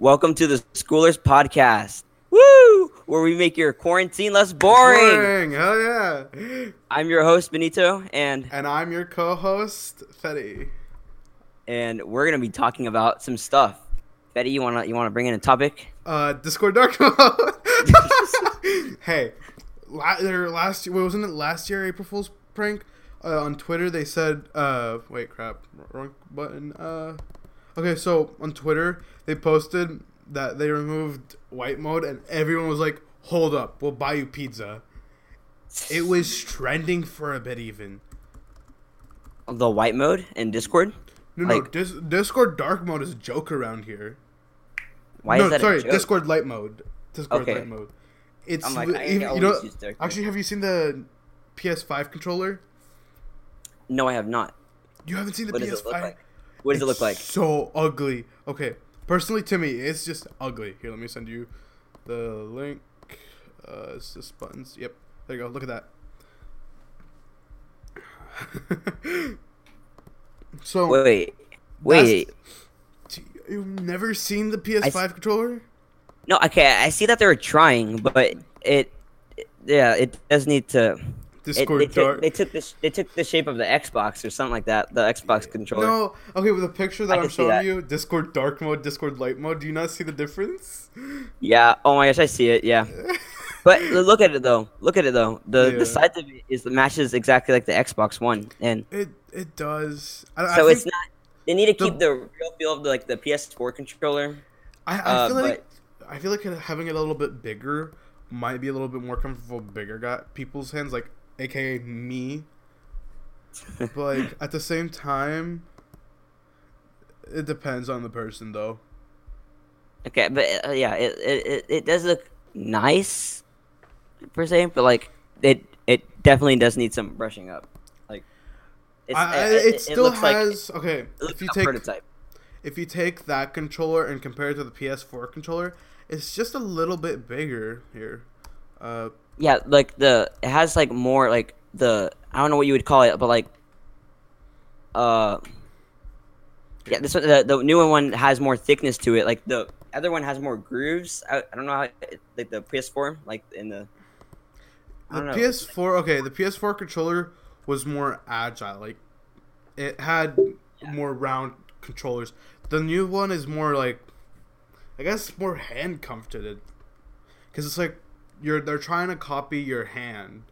Welcome to the Schoolers Podcast. Woo! Where we make your quarantine less boring. Boring. Hell yeah. I'm your host Benito, and And I'm your co-host, Fetty. and we're gonna be talking about some stuff. Betty, you wanna you wanna bring in a topic? Uh, Discord Dark Mode. hey, la- last year, wasn't it last year April Fool's prank? Uh, on Twitter they said, uh, wait, crap, wrong button. Uh, okay, so on Twitter they posted that they removed white mode, and everyone was like, "Hold up, we'll buy you pizza." It was trending for a bit, even. The white mode in Discord. No, no, Dis- Discord Dark Mode is a joke around here. Why no, is that? sorry, a joke? Discord Light Mode. Discord Okay. Light Mode. It's I'm like, if- you know. Actually, have you seen the PS5 controller? No, I have not. You haven't seen the What PS5. does it look like? What does it look like? So ugly. Okay, personally to me, it's just ugly. Here, let me send you the link. Uh, it's just buttons. Yep, there you go. Look at that. so Wait, wait. you've never seen the PS5 controller? No, okay. I see that they're trying, but it, yeah, it does need to. It, Discord they, Dark. took, they took the they took the shape of the Xbox or something like that. The Xbox controller. No, okay, with the picture that can I'm showing that. you, Discord dark mode, Discord light mode, do you not see the difference? Yeah. Oh my gosh, I see it. Yeah. But look at it though. Look at it though. The Yeah. the size of it is the matches exactly like the Xbox One, and It it does. I, so I it's not. They need to the- keep the real feel of the, like the PS4 controller. I, I uh, feel like I feel like having it a little bit bigger might be a little bit more comfortable bigger got people's hands, like aka me. But like at the same time, it depends on the person though. Okay, but uh, yeah, it, it it it does look nice per se, but like it it definitely does need some brushing up. Like it's, I, I, it, it, still looks like has okay. it If you take prototype. if you take that controller and compare it to the PS4 controller, it's just a little bit bigger here. Uh, Yeah, like the it has like more like the I don't know what you would call it, but like uh yeah, this one the, the newer one has more thickness to it. Like the other one has more grooves. I, I don't know how like the PS4 like in the the know. PS4, okay, the PS4 controller was more agile. Like it had more round controllers. The new one is more like, I guess, more hand comforted, because it's like you're they're trying to copy your hand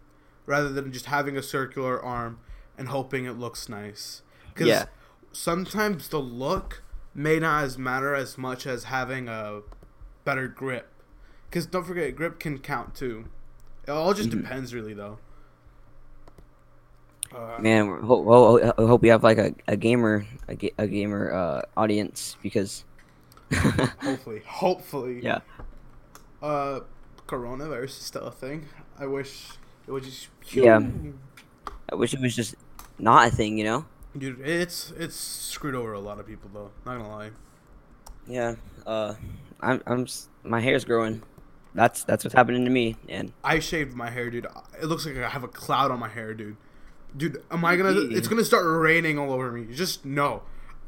rather than just having a circular arm and hoping it looks nice. Because Yeah. sometimes the look may not as matter as much as having a better grip. Because don't forget, grip can count too. It all just Mhm. depends, really, though. Uh, Man, we hope, ho- ho- hope we have like a, a gamer a, ga- a gamer uh, audience because hopefully, hopefully. yeah Uh, coronavirus is still a thing. I wish it was just. Yeah. I wish it was just not a thing, you know? Dude, it's it's screwed over a lot of people though. Not gonna lie. Yeah. Uh, I'm I'm my hair's growing. That's that's what's happening to me, and I shaved my hair, dude. It looks like I have a cloud on my hair, dude. Dude, am I gonna? It's gonna start raining all over me. Just know,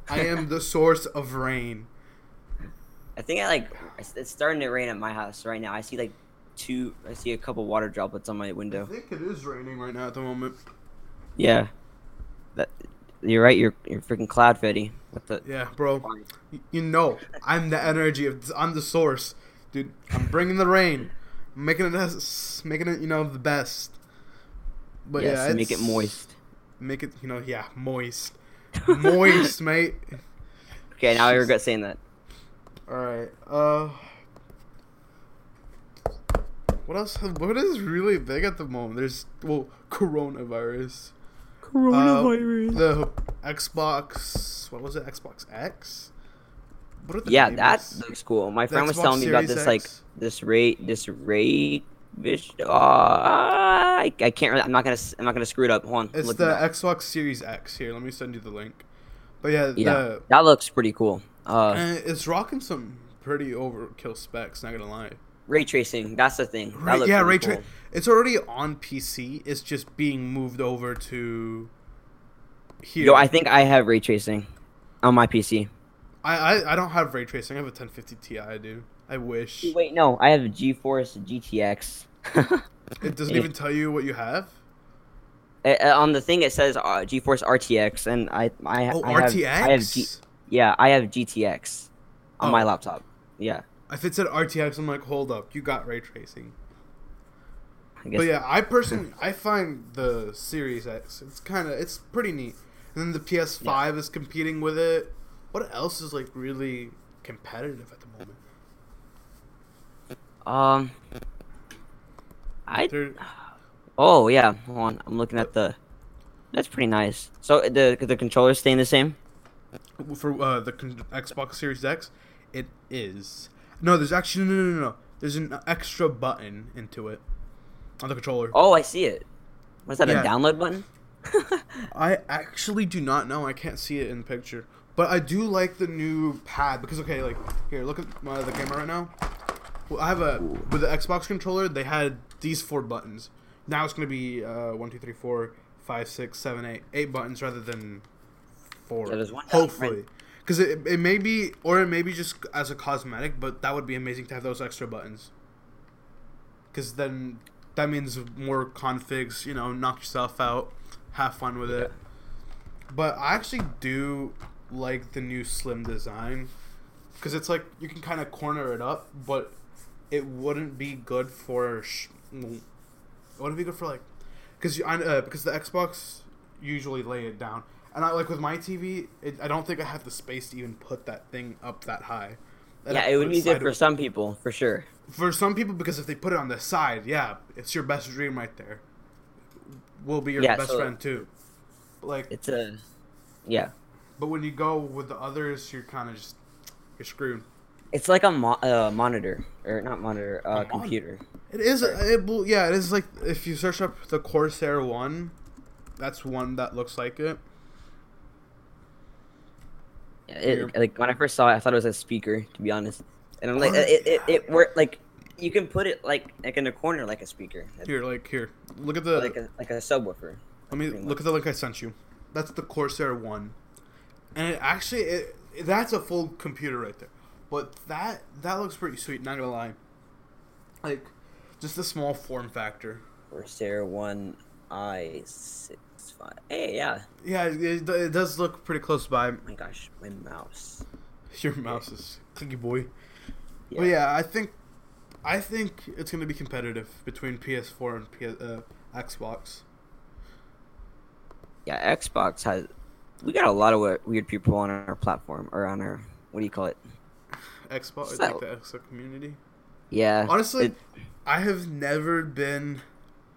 I am the source of rain. I think I like it's starting to rain at my house right now. I see like two. I see a couple water droplets on my window. I think it is raining right now at the moment. Yeah. That you're right. You're you're freaking cloud fetty. What the? Yeah, bro. You know, I'm the energy of. I'm the source, dude. I'm bringing the rain, I'm making it, making it, you know, the best. But yes, yeah, make it moist. Make it, you know, yeah, moist, moist, mate. Okay, now I regret saying that. All right. Uh, what else? What is really big at the moment? There's well, coronavirus. Coronavirus. the Xbox. What was it? Xbox X. What are the Yeah, names? that looks cool. My The friend was Xbox telling me about Series this like this rate this rate vish uh, I, I can't really, I'm not gonna s- I'm not gonna screw it up. Hold on. It's the it. Xbox Series X. Here, let me send you the link. But yeah, yeah, the, that looks pretty cool. Uh, it's rocking some pretty overkill specs. Not gonna lie. Ray tracing, that's the thing. Ray, yeah, ray cool. tra- It's already on PC. It's just being moved over to here. Yo, I think I have ray tracing on my PC. I, I I don't have ray tracing. I have a 1050 Ti, dude. I wish. Wait, no, I have a GeForce GTX. It doesn't even tell you what you have. Uh, uh, on the thing it says uh, GeForce RTX, and I I, Oh, I have RTX. I have G, yeah I have GTX on my Oh. laptop. Yeah, If it said RTX, I'm like, hold up, you got ray tracing. But yeah, I personally I find the Series X it's kind of it's pretty neat. And then the PS5 is competing with it. What else is like really competitive at the moment? Um, I There, oh yeah, hold on, I'm looking at the. That's pretty nice. So the the controller's staying the same. for uh, the con- Xbox Series X, it is. No, there's actually no, no, no, no. There's an extra button into it on the controller. Oh, I see it. Was that Yeah. a download button? I actually do not know. I can't see it in the picture, but I do like the new pad because okay, like here, look at my, the camera right now. Well, I have a with the Xbox controller. They had these four buttons. Now it's gonna be uh, one, two, three, four, five, six, seven, eight, eight buttons rather than four. One hopefully. Because it, it may be or it may be just as a cosmetic, but that would be amazing to have those extra buttons. Because then that means more configs. You know, knock yourself out, have fun with it. But I actually do like the new slim design because it's like you can kind of corner it up, but it wouldn't be good for. Sh- it wouldn't be good for like because I uh, because the Xbox usually lay it down, and I like with my TV, it, I don't think I have the space to even put that thing up that high. I'd yeah, it would be good for some people for sure. For some people, because if they put it on the side, yeah, it's your best dream right there. Will be your Yeah, best so- friend too. Like It's a yeah. But when you go with the others, you're kind of just you're screwed. It's like a mo- uh, monitor or not monitor, uh, mon- computer. It is. It, will- yeah, it is like if you search up the Corsair one, that's one that looks like it. Yeah, It, like when I first saw it, I thought it was a speaker. To be honest, and I'm like, it it, it worked like you can put it like like in a corner like a speaker, Here, like here, look at the. like a like a subwoofer. let me look at the link I sent you. That's the Corsair one, and it actually it, that's a full computer right there. But that that looks pretty sweet. Not gonna lie. Like, just a small form factor. Corsair One I six Hey, yeah. Yeah, it, it does look pretty close by. Oh my gosh, my mouse. Your mouse is clicky boy. Yeah. But yeah, I think I think it's gonna be competitive between PS4 and PS, uh, Xbox. Yeah, Xbox has. We got a lot of weird people on our platform or on our what do you call it? Xbox, So- like the Xbox community. Yeah. Honestly, it- I have never been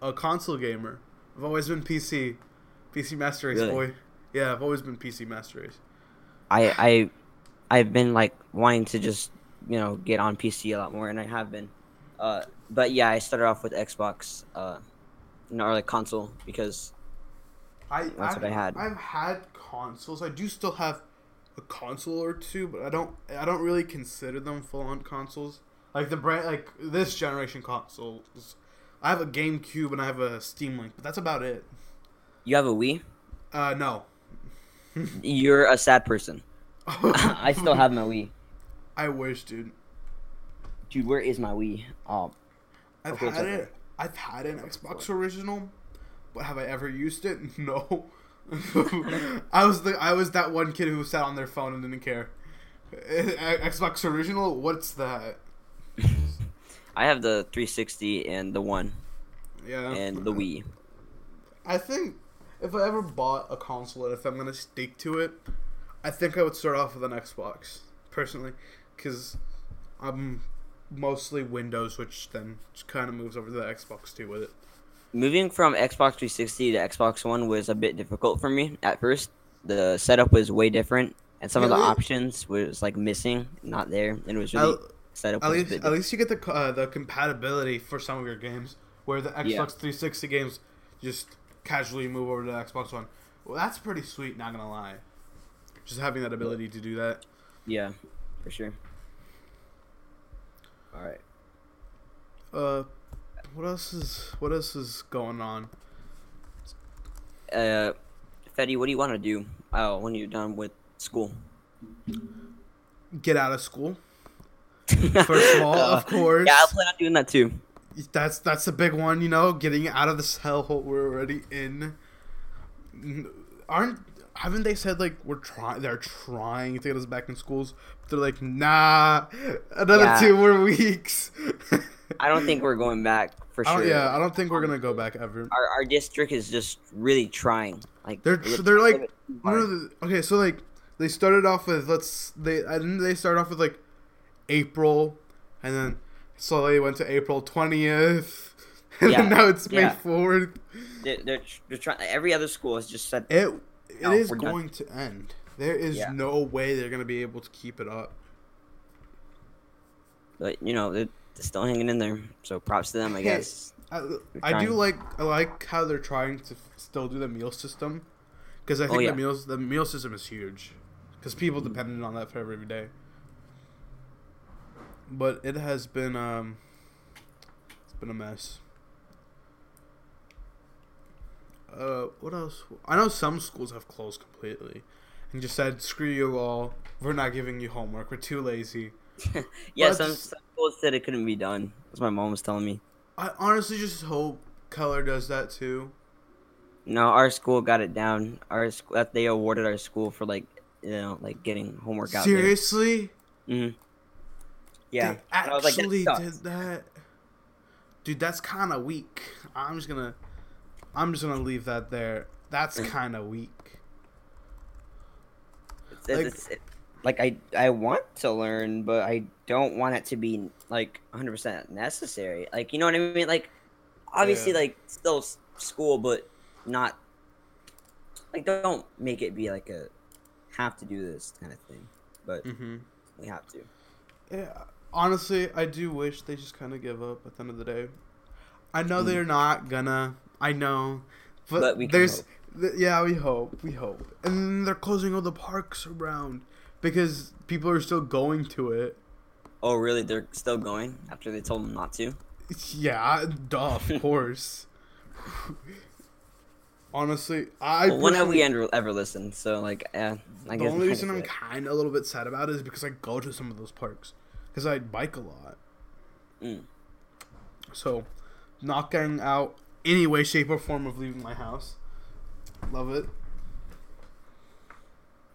a console gamer. I've always been PC, PC Master Race Really? boy. Yeah, I've always been PC Master Race. I I I've been like wanting to just you know get on PC a lot more, and I have been. Uh, but yeah, I started off with Xbox, uh, or like console because I That's what I had. I've had consoles. I do still have a console or two, but I don't. I don't really consider them full on consoles. Like the brand, like this generation consoles. I have a GameCube and I have a Steam Link, but that's about it. You have a Wii. Uh, no. You're a sad person. I still have my Wii. I wish, dude. Dude, where is my Wii? Oh, I've Okay, had it. I've had an Xbox original, but have I ever used it? No. I was the I was that one kid who sat on their phone and didn't care. Xbox original? What's that? I have the 360 and the one Yeah. and the Wii. I think if I ever bought a console and if I'm gonna stick to it, I think I would start off with an Xbox personally, because I'm mostly Windows, which then kind of moves over to the Xbox too with it. Moving from Xbox 360 to Xbox One was a bit difficult for me at first. The setup was way different, and some of the options was like missing, not there, and it was really At, setup at least, at least you get the uh, the compatibility for some of your games, where the Xbox Yeah. 360 games just casually move over to the Xbox One. Well, that's pretty sweet. Not gonna lie, just having that ability to do that. Yeah, for sure. All right. Uh, what else is what else is going on? Uh, Fetty, what do you want to do? Oh, when you're done with school. get out of school. First of all, of course. Yeah, I plan on doing that too. That's that's a big one, you know, getting out of this hellhole we're already in. Aren't haven't they said like we're trying? They're trying to get us back in schools. But they're like, nah, another Yeah. two more weeks. I don't think we're going back for sure. don't- yeah, I don't think we're gonna go back ever. Our, our district is just really trying. Like They're really they're like to live it no, hard. no, the- okay, so like they started off with let's they I didn't they start off with like April, and then slowly went to April twentieth, and then Yeah, now it's May yeah. fourth. They're, they're, they're trying. Every other school has just said It it No, is we're done. going to end. There is Yeah. no way they're gonna be able to keep it up. But you know, they're, they're still hanging in there. So props to them, I Hey, guess. I, I do like I like how they're trying to still do the meal system, because I oh, think Oh, yeah. the meals the meal system is huge, because people mm-hmm. depended on that for every day. But it has been um, it's been a mess. Uh, what else? I know some schools have closed completely, and just said, "Screw you all. We're not giving you homework. We're too lazy." yeah, but some, some schools said it couldn't be done. That's what my mom was telling me. I honestly just hope Keller does that too. No, our school got it down. Our school, that they awarded our school for like, you know, like getting homework out Seriously? there. hmm Yeah, They was like, actually did that. Dude, that's kind of weak. I'm just gonna, I'm just gonna leave that there. That's Mm. kind of weak. It's, Like- it's, it, like I I want to learn, but I don't want it to be like 100 percent necessary. Like you know what I mean? Like obviously, Yeah. like still school, but not like don't make it be like a have to do this kind of thing. But Mm-hmm. we have to. Yeah. Honestly, I do wish they just kind of give up at the end of the day. I know Mm. they're not gonna. I know, but, But we can there's. th- yeah, we hope. We hope. And then they're closing all the parks around because people are still going to it. Oh really? They're still going after they told them not to. Yeah, duh, of course. Honestly, I Well, when have we ever, ever listened? So like, eh, I the guess. The only reason I'm kind of a little bit sad about it is because I go to some of those parks because I bike a lot. Mm. So, not getting out any way, shape, or form of leaving my house. Love it.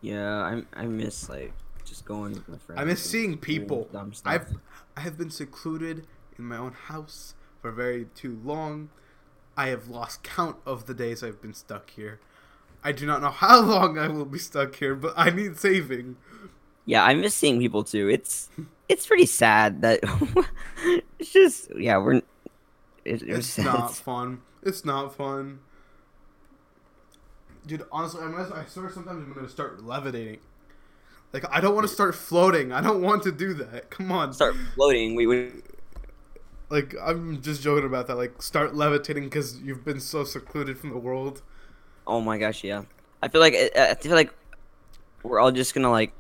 Yeah, I I miss like just going with my friends. I miss seeing people. I've I have been secluded in my own house for very too long. I have lost count of the days I've been stuck here. I do not know how long I will be stuck here, but I need saving. Yeah, I miss seeing people too. It's it's pretty sad that it's just yeah we're. It, it It's sad. not fun. It's not fun. Dude, honestly, I'm gonna, I swear sometimes I'm gonna start levitating. Like, I don't want to start floating. I don't want to do that. Come on. Start floating. We would. Like, I'm just joking about that. Like, start levitating because you've been so secluded from the world. Oh my gosh, yeah. I feel like I feel like we're all just gonna like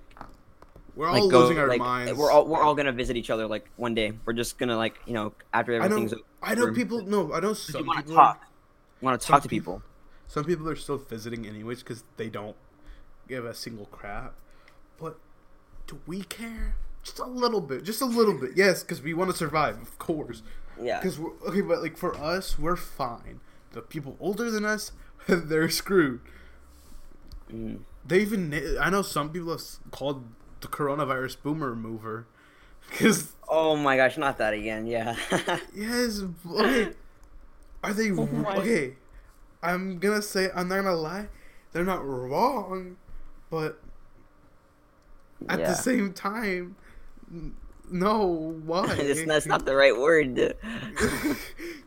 We're all like go losing our like minds. we're all we're all gonna visit each other like one day. We're just gonna like you know after everything's. I know. everything's I know over, people. No, I know you some want to people. talk. Want to talk to peop- people. Some people are still visiting anyways because they don't give a single crap. But do we care? Just a little bit. Just a little bit. Yes, because we want to survive, of course. Yeah. Because we're okay, but like for us, we're fine. The people older than us, they're screwed. Mm. They even I know some people have called the coronavirus boomer mover. Because Oh my gosh, not that again. Yeah. yes, okay. Are they Oh okay? I'm gonna say I'm not gonna lie. They're not wrong, but at Yeah. the same time, no. Why? That's, that's not the right word.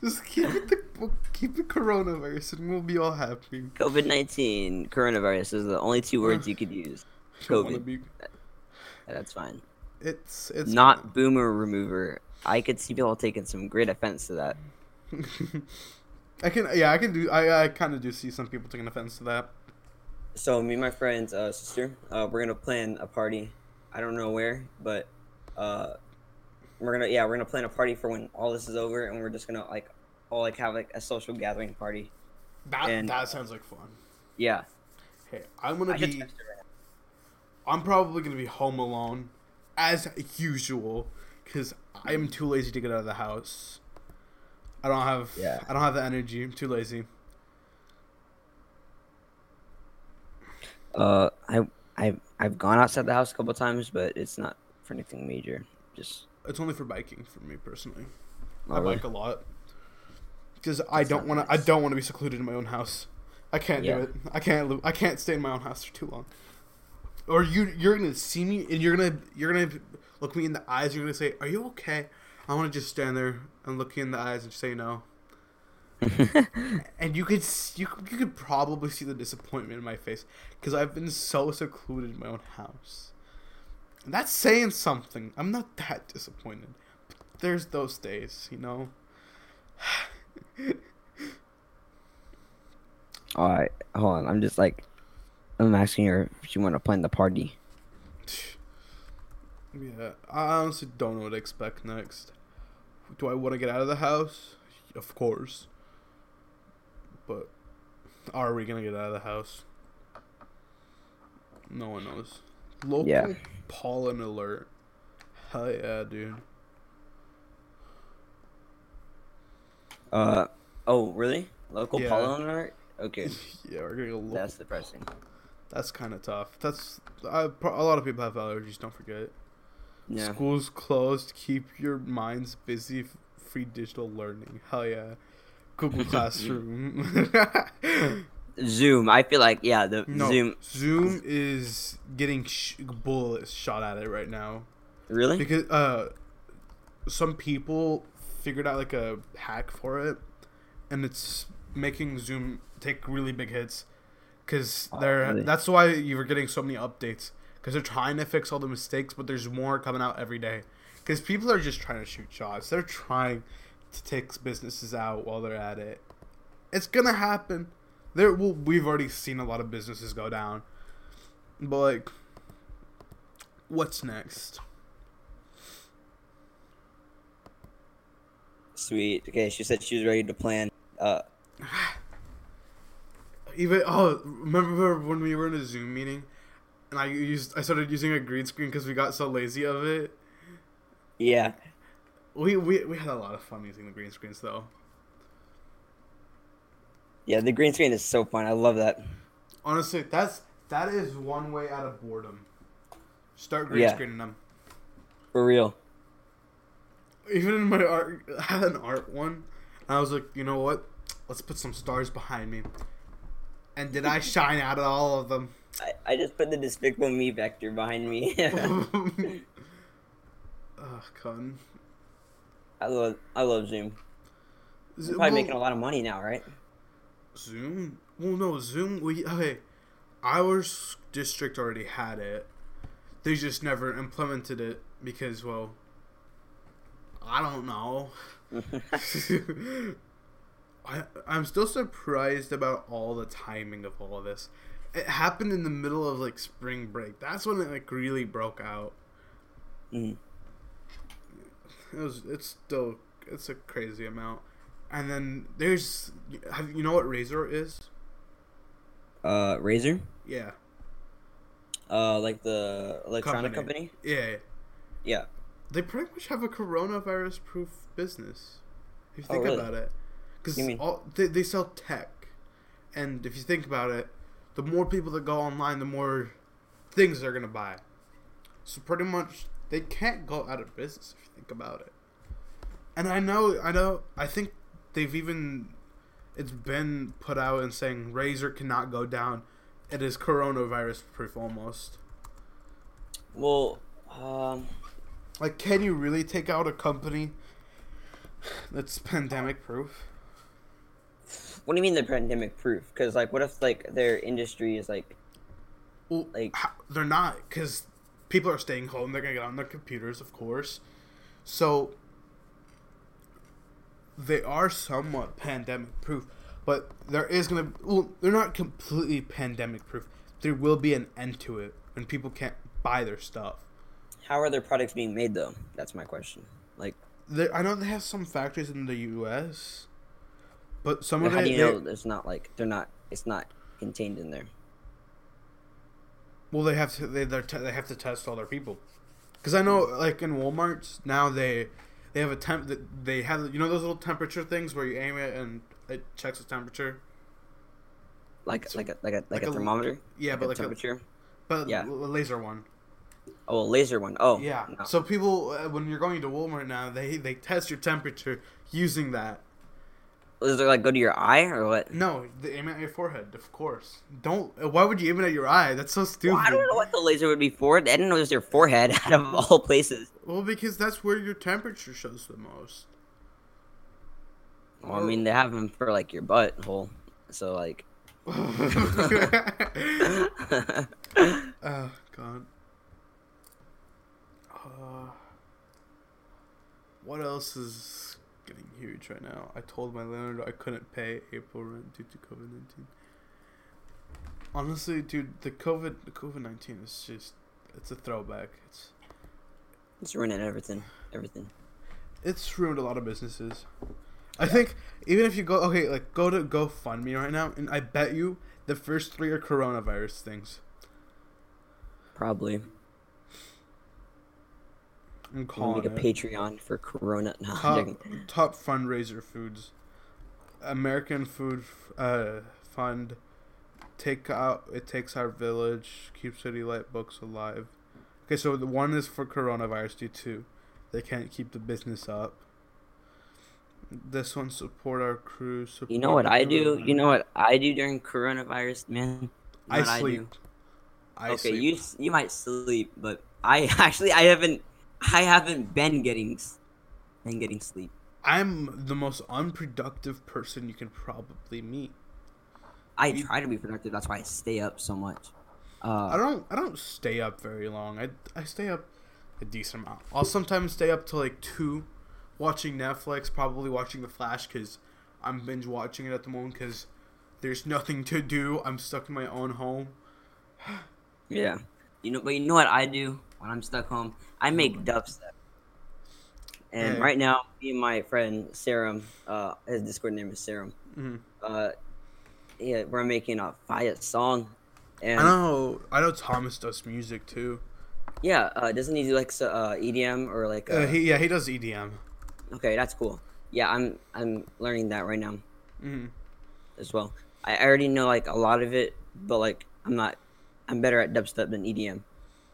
Just keep it the keep it coronavirus, and we'll be all happy. COVID nineteen, coronavirus is the only two words you could use. COVID. Be- That's fine. It's it's Not boomer remover. I could see people taking some great offense to that. I can yeah I can do I I kind of do see some people taking offense to that. So me and my friend's uh, sister, uh, we're gonna plan a party. I don't know where, but uh, we're gonna yeah we're gonna plan a party for when all this is over, and we're just gonna like all like have like a social gathering party. That And- that sounds like fun. Yeah. Hey, I'm gonna I should be text her right I'm probably gonna be home alone as usual because I am too lazy to get out of the house. I don't have. Yeah. I don't have the energy. I'm too lazy. Uh, I I I've gone outside the house a couple times, but it's not for anything major. Just It's only for biking for me personally. oh, I really? bike a lot because I don't want to. I don't want to be secluded in my own house. I can't Yeah. do it. I can't. Live, I can't stay in my own house for too long. Or you, you're gonna see me and you're gonna, you're gonna look me in the eyes. You're gonna say, "Are you okay?" I want to just stand there and look you in the eyes and say no. and you could, you, you could probably see the disappointment in my face because I've been so secluded in my own house. And that's saying something. I'm not that disappointed. But there's those days, you know. All right, hold on. I'm just like, I'm asking her if she want to plan the party. Yeah, I honestly don't know what to expect next. Do I want to get out of the house? Of course. But are we gonna get out of the house? No one knows. Local Yeah. pollen alert. Hell yeah, dude. Uh, oh really? Local Yeah. pollen alert? Okay, yeah, we're getting a lo- that's depressing. That's kind of tough. That's I, a lot of people have allergies. Don't forget. Yeah. Schools closed. Keep your minds busy. f- Free digital learning. Hell yeah. Google Classroom. Zoom. I feel like yeah, the no, Zoom. Zoom is getting sh- bullets shot at it right now Really? because uh, some people figured out like a hack for it, and it's making Zoom take really big hits. Cause Oh, they're really? that's why you were getting so many updates. Cause they're trying to fix all the mistakes, but there's more coming out every day. Cause people are just trying to shoot shots. They're trying to take businesses out while they're at it. It's gonna happen. There, well, we've already seen a lot of businesses go down, but like, what's next? Sweet. Okay, she said she was ready to plan. Uh, Even oh, remember when we were in a Zoom meeting, and I used I started using a green screen because we got so lazy of it. yeah. We, we we had a lot of fun using the green screens though. Yeah, the green screen is so fun. I love that. Honestly, that's that is one way out of boredom. Start green Yeah. screening them. For real. Even in my art, I had an art one, and I was like, you know what? Let's put some stars behind me. And did I shine out of all of them? I, I just put the Despicable Me vector behind me. Ugh, con. I love I love Zoom. Z- We're probably well, making a lot of money now, right? Zoom? Well, no, Zoom. We okay. Our district already had it. They just never implemented it because, well, I don't know. I I'm still surprised about all the timing of all of this. It happened in the middle of like spring break. That's when it like really broke out. Mhm. It was. It's still. It's a crazy amount. And then there's. Have you know what Razer is? Uh, Razer. Yeah. Uh, like the electronic Company. company. Yeah. Yeah. They pretty much have a coronavirus proof business. If you Oh, think really? about it. Because You mean- all they, they sell tech. And if you think about it, the more people that go online, the more things they're going to buy. So pretty much they can't go out of business if you think about it. And I know, I know, I think they've even, it's been put out and saying Razer cannot go down. It is coronavirus proof almost. Well, um, Like, can you really take out a company that's pandemic proof? What do you mean the pandemic proof? Because like, what if like their industry is like, Well, Like- ho- they're not because people are staying home. They're gonna get on their computers, of course. So they are somewhat pandemic proof, but there is gonna. Well, they're not completely pandemic proof. There will be an end to it when people can't buy their stuff. how are their products being made though? That's my question. Like, I know they have some factories in the U.S., but some of how it. do you they- know it's not like they're not? It's not contained in there. Well, they have to. They they're te- they have to test all their people. Because I know, like in Walmart now, they they have a temp. They have you know those little temperature things where you aim it and it checks the temperature. Like So- like a like a like, like a a- thermometer. Yeah, but a like a, temperature. but Yeah. a laser one. Oh, a laser one. Oh, Yeah. no. So people, uh, when you're going to Walmart now, they they test your temperature using that. Does it like go to your eye or what? No, they aim at your forehead, of course. Don't. Why would you aim it at your eye? That's so stupid. Well, I don't know what the laser would be for. I didn't know it was your forehead out of all places. Well, because that's where your temperature shows the most. Well, I mean, they have them for like your butthole. So like. oh God. Uh, what else is getting huge right now? I told my landlord I couldn't pay April rent due to COVID nineteen. Honestly, dude, the COVID the COVID nineteen is just it's a throwback. It's it's ruining everything. Everything. it's ruined a lot of businesses. I think even if you go okay, like go to GoFundMe right now, and I bet you the first three are coronavirus things. Probably. I'm calling gonna make a. Patreon for Corona. No, top, top fundraiser foods american food uh, fund take out it takes our village keep city light books alive okay so the one is for coronavirus due to they can't keep the business up this one support our crew support You know what I do? You know what I do during coronavirus, man? You know i sleep I I? Okay, sleep. you you might sleep, but I actually I haven't I haven't been getting been getting sleep. i'm the most unproductive person you can probably meet I You- try to be productive. That's why I stay up so much. I Uh, don't I don't stay up very long. I I stay up a decent amount. I'll sometimes stay up till like two, watching Netflix, probably watching The Flash because I'm binge watching it at the moment because there's nothing to do. I'm stuck in my own home. yeah. You know, but you know what I do when I'm stuck home? I make dubstep. And Hey. right now, me and my friend Serum, uh, his Discord name is Serum. hmm Uh, yeah, we're making a fire song, and I know I know Thomas does music too. yeah, uh, doesn't he do like uh, EDM or like? Uh, Uh, he yeah he does EDM. okay, that's cool. Yeah, I'm I'm learning that right now hmm as well. I already know like a lot of it, but like I'm not. I'm better at dubstep than EDM.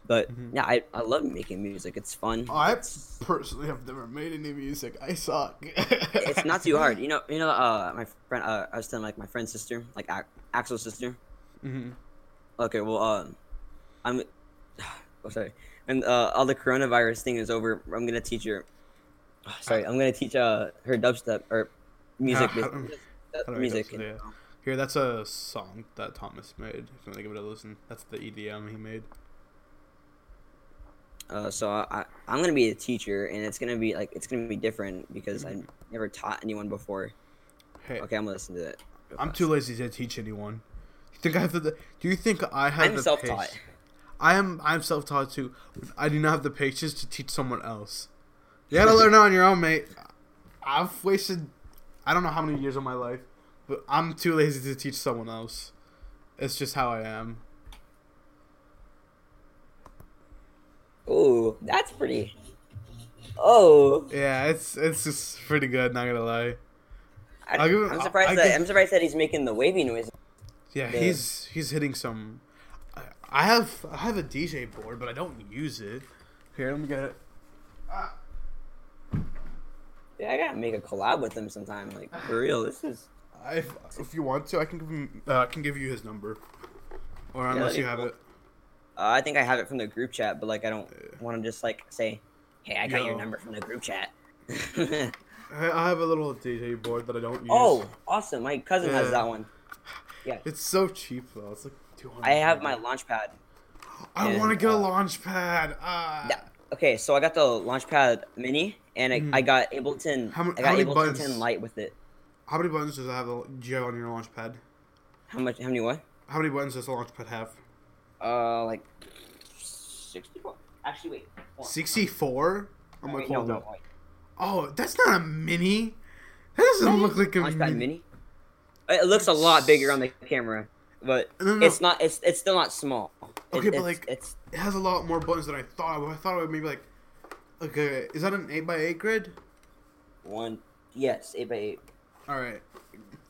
But Mhm. yeah, I, I love making music. It's fun. I It's, personally have never made any music. I suck. it's not too hard. You know, you know. Uh, my friend. Uh, I was telling like my friend's sister, like Ac- Axel's sister. hmm Okay, well, um, I'm. Oh, sorry. And uh, all the coronavirus thing is over. I'm gonna teach her. oh, sorry, I'm gonna teach uh her dubstep or music. How- how- basically. how do I music. dubstep? Yeah. Here, that's a song that Thomas made. If you want to give it a listen, that's the EDM he made. Uh, so I, I'm gonna be a teacher, and it's gonna be like it's gonna be different because I never taught anyone before. Hey, Okay, I'm gonna listen to it. real I'm fast. too lazy to teach anyone. You think I have the? Do you think I have I'm the self-taught. patience? I am. I'm self-taught too. I do not have the patience to teach someone else. You gotta learn on your own, mate. I've wasted. I don't know how many years of my life, but I'm too lazy to teach someone else. It's just how I am. Oh, that's pretty. Oh, Yeah, it's it's just pretty good. Not gonna lie. I, I'm surprised I that give- I'm surprised that he's making the wavy noise. Yeah, Yeah. he's he's hitting some. I- I have I have a DJ board, but I don't use it. Here, let me get it. Ah. Yeah, I gotta make a collab with him sometime. Like for real, this is. If, if you want to, I can give him. Uh, can give you his number, or unless that'd you have cool. it. Uh, I think I have it from the group chat, but like I don't want to just like say, "Hey, I got your number from the group chat." I, I have a little DJ board that I don't use. oh, awesome! My cousin has that one. Yeah, it's so cheap though. It's like two hundred. I have my launch pad. I want to get a uh, launch pad. Ah. Yeah. Okay, so I got the Launchpad Mini, and I, Mhm. I got Ableton. How I got Ableton buttons? 10 Lite with it. How many buttons does it have? Have on your launch pad? How much? How many what? How many buttons does the launch pad have? Uh, like sixty-four. Actually, wait. Sixty-four. I'm like, hold no, up. wait. Oh, that's not a mini. That doesn't look like a mini. Mini. It looks a lot bigger on the camera, but No, it's not. It's it's still not small. Okay, but it's, like it's it has a lot more buttons than I thought. I thought it would maybe like. Okay, is that an eight by eight grid? one. Yes, eight by eight. All right,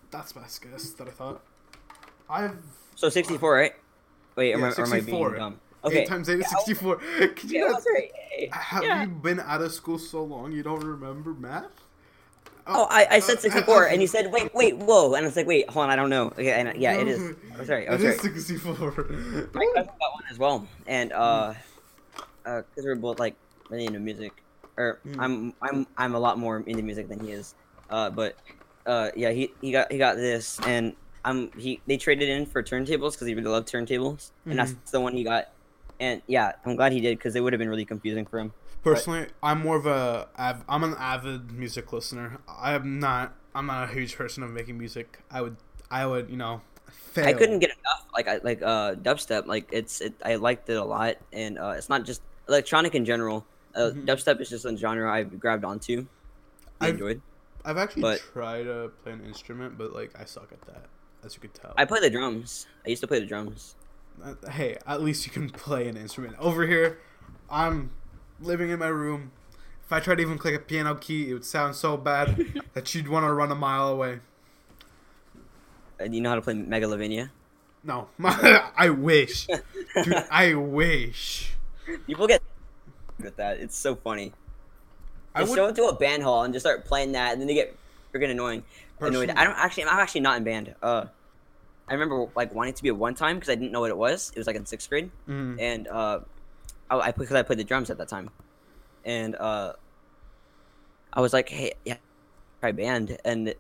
that's my guess that I thought. I've So sixty four, right? Wait, am, Yeah, I, or am I being 64. dumb? eight Okay. times eight is Yeah, sixty-four. You Yeah, right. Have yeah. you been out of school so long you don't remember math? Oh, I, I uh, said 64, and you said, wait, wait, whoa. And I was like, wait, hold on, I don't know. Okay, and yeah, it is. I was right, I It was is right. sixty-four. My cousin got one as well, and uh, uh, cause we're both like really into music, or Mm. I'm I'm I'm a lot more into music than he is. Uh, but uh, yeah, he he got he got this, and I'm he they traded in for turntables because he really loved turntables, and that's the one he got. And yeah, I'm glad he did because it would have been really confusing for him. Personally, I'm more of a av- I'm an avid music listener. I'm not I'm not a huge person of making music. I would I would you know fail. I couldn't get enough. Like I like uh dubstep. Like it's it. I liked it a lot, and uh, it's not just electronic in general. Uh, Mhm. Dubstep is just a genre I grabbed onto. I I've- enjoyed. I've actually but- tried to play an instrument, but like I suck at that, as you could tell. I play the drums. I used to play the drums. Uh, hey, at least you can play an instrument. Over here, I'm living in my room. If I tried to even click a piano key, it would sound so bad that you'd want to run a mile away. And you know how to play Megalovania? No, I wish, dude. I wish. People get with that. It's so funny. I Just would. show up to a band hall and just start playing that, and then they get freaking annoying. Annoyed. Personally- I don't actually. I'm actually not in band. Uh, I remember like wanting to be at one time because I didn't know what it was. It was like in sixth grade. Mm, and uh, I, I because I played the drums at that time, and uh, I was like, hey, yeah, try band, and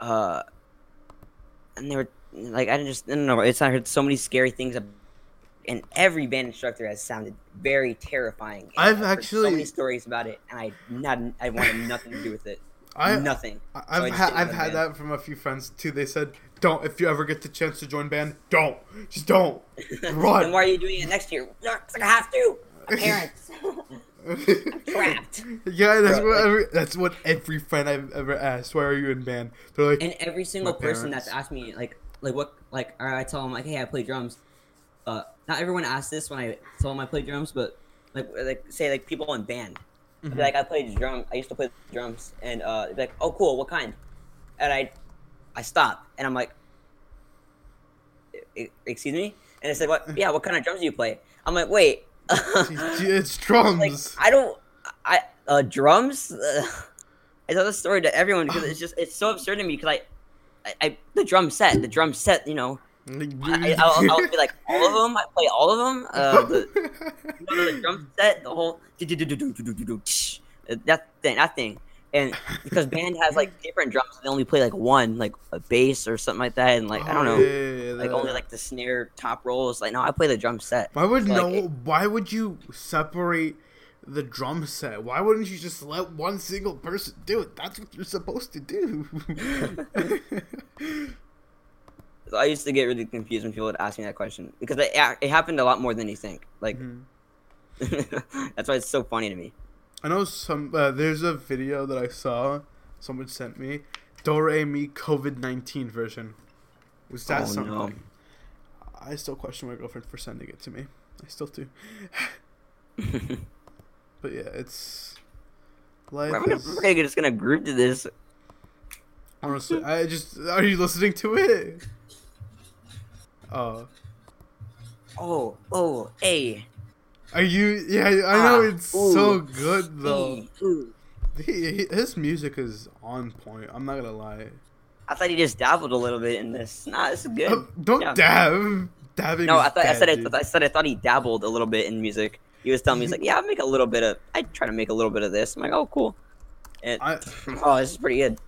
uh, and they were like, I didn't just I don't know. It's I heard so many scary things, ab- and every band instructor has sounded very terrifying. and I've so actually- many stories about it, and I not I wanted nothing to do with it. I nothing. I, I've had didn't I've had band. that from a few friends too. They said, "Don't if you ever get the chance to join band, don't just don't run." then why are you doing it next year? Because I have to. My parents. trapped. Yeah, that's Bro, what like- every, that's what every friend I've ever asked. Why are you in band? They're like, And every single person that's asked me, like, like what, like, I tell them, like, hey, I play drums. Uh, not everyone asks this when I tell them I play drums, but like, like say like people in band, Mhm. be like, I played drum. I used to play drums, and uh, they'd be like, oh, cool, what kind? And I, I stop, and I'm like, "E- excuse me, and I said, what? Yeah, what kind of drums do you play? I'm like, wait, it's drums. like I don't, I uh, drums. I tell this story to everyone because it's just it's so absurd to me because I, I, I the drum set, the drum set, you know, I, I'll, I'll be like all of them. I play all of them. Uh, the, you know, the drum set, the whole that thing, that thing, and because band has like different drums, they only play like one, like a bass or something like that, and like I don't Oh, know, yeah, yeah, like that- only like the snare top rolls. Like no, I play the drum set. Why would So, no? like, it- why would you separate the drum set? Why wouldn't you just let one single person do it? That's what you're supposed to do. So I used to get really confused when people would ask me that question because it, it happened a lot more than you think. Like Mhm. that's why it's so funny to me. I know some. Uh, there's a video that I saw. Someone sent me. Do Re Mi COVID nineteen version. Was that Oh, something? no. I still question my girlfriend for sending it to me. I still do. But yeah, it's. Life We're, gonna, is, we're gonna- just gonna group to this. honestly, I just. Are you listening to it? Oh. Oh, oh, hey. Are you? Yeah, I know Ah, it's so good though. ooh. He, his music is on point. I'm not gonna lie. I thought he just dabbled a little bit in this. Nah, this is good. Uh, don't Yeah. dab. Dabbing. No, I thought I said I. I said I thought he dabbled a little bit in music. He was telling me he's like, yeah, I make a little bit of. I try to make a little bit of this. I'm like, oh, cool. And I, oh, this is pretty good.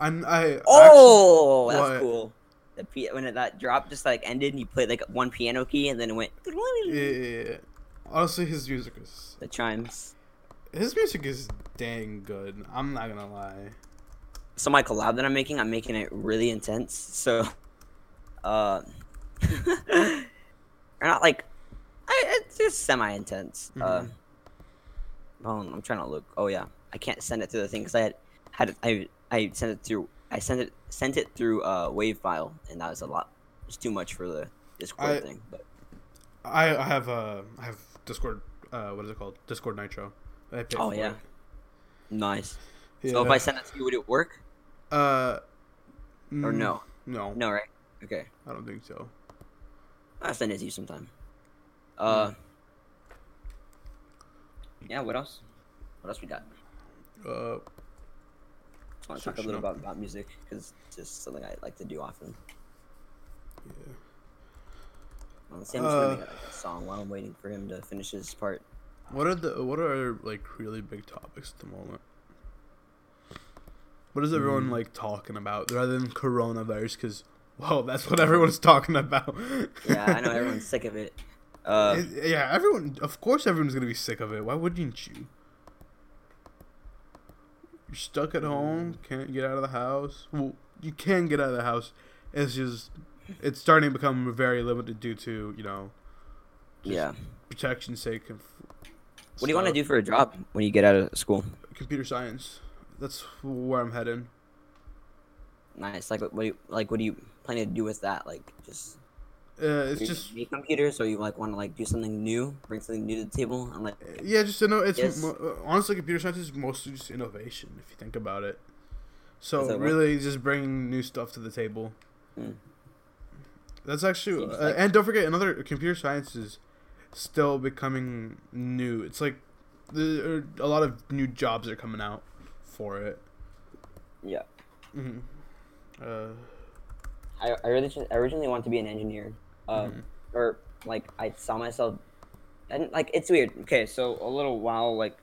I'm, I. Oh, What? that's cool. The p- when it, that drop just like ended, and you played like one piano key, and then it went yeah, yeah, yeah. Honestly, his music is. the chimes. His music is dang good. I'm not gonna lie. So my collab that I'm making, I'm making it really intense. So, uh, or not like, I, it's just semi-intense. Uh, Mhm. oh, I'm trying to look. Oh yeah, I can't send it through the thing because I had had I I sent it through. I sent it sent it through a wave file, and that was a lot. It's too much for the Discord I- thing. But I I have uh I have Discord. Uh, what is it called? Discord Nitro. I Oh, yeah. it. Nice. So if I send it to you, would it work uh, or mm, no? No, No, right? Okay. I don't think so. I'll send it to you sometime. Uh. Yeah. What else? What else we got? Uh, I want to talk a little up. about, about music because it's just something I like to do often. yeah. Um, Sam's gonna Uh, make a song while I'm waiting for him to finish his part. What are the what are like really big topics at the moment? What is everyone Mm. like talking about rather than coronavirus? Because well, that's what everyone's talking about. Yeah, I know everyone's sick of it. Uh, It- yeah, everyone. Of course, everyone's gonna be sick of it. Why wouldn't you? You're stuck at home. Can't get out of the house. Well, you can get out of the house. It's just it's starting to become very limited due to you know yeah. protection sake. Of What do you want to do for a job when you get out of school? Computer science. That's where I'm heading. Nice. Like, what, what do you like? What do you plan to do with that? Like, just Uh, it's you just make computers, or you like want to like do something new, bring something new to the table, and like, yeah, just you know, it's Yes. mo- uh, honestly computer science is mostly just innovation if you think about it. So what? really, just bringing new stuff to the table. Mm. That's actually, uh, like- and don't forget another computer science is still becoming new. It's like there are a lot of new jobs are coming out for it. yeah. hmm Uh, I I really I originally wanted to be an engineer, um, Mhm. or like I saw myself, and like it's weird. Okay, so a little while like,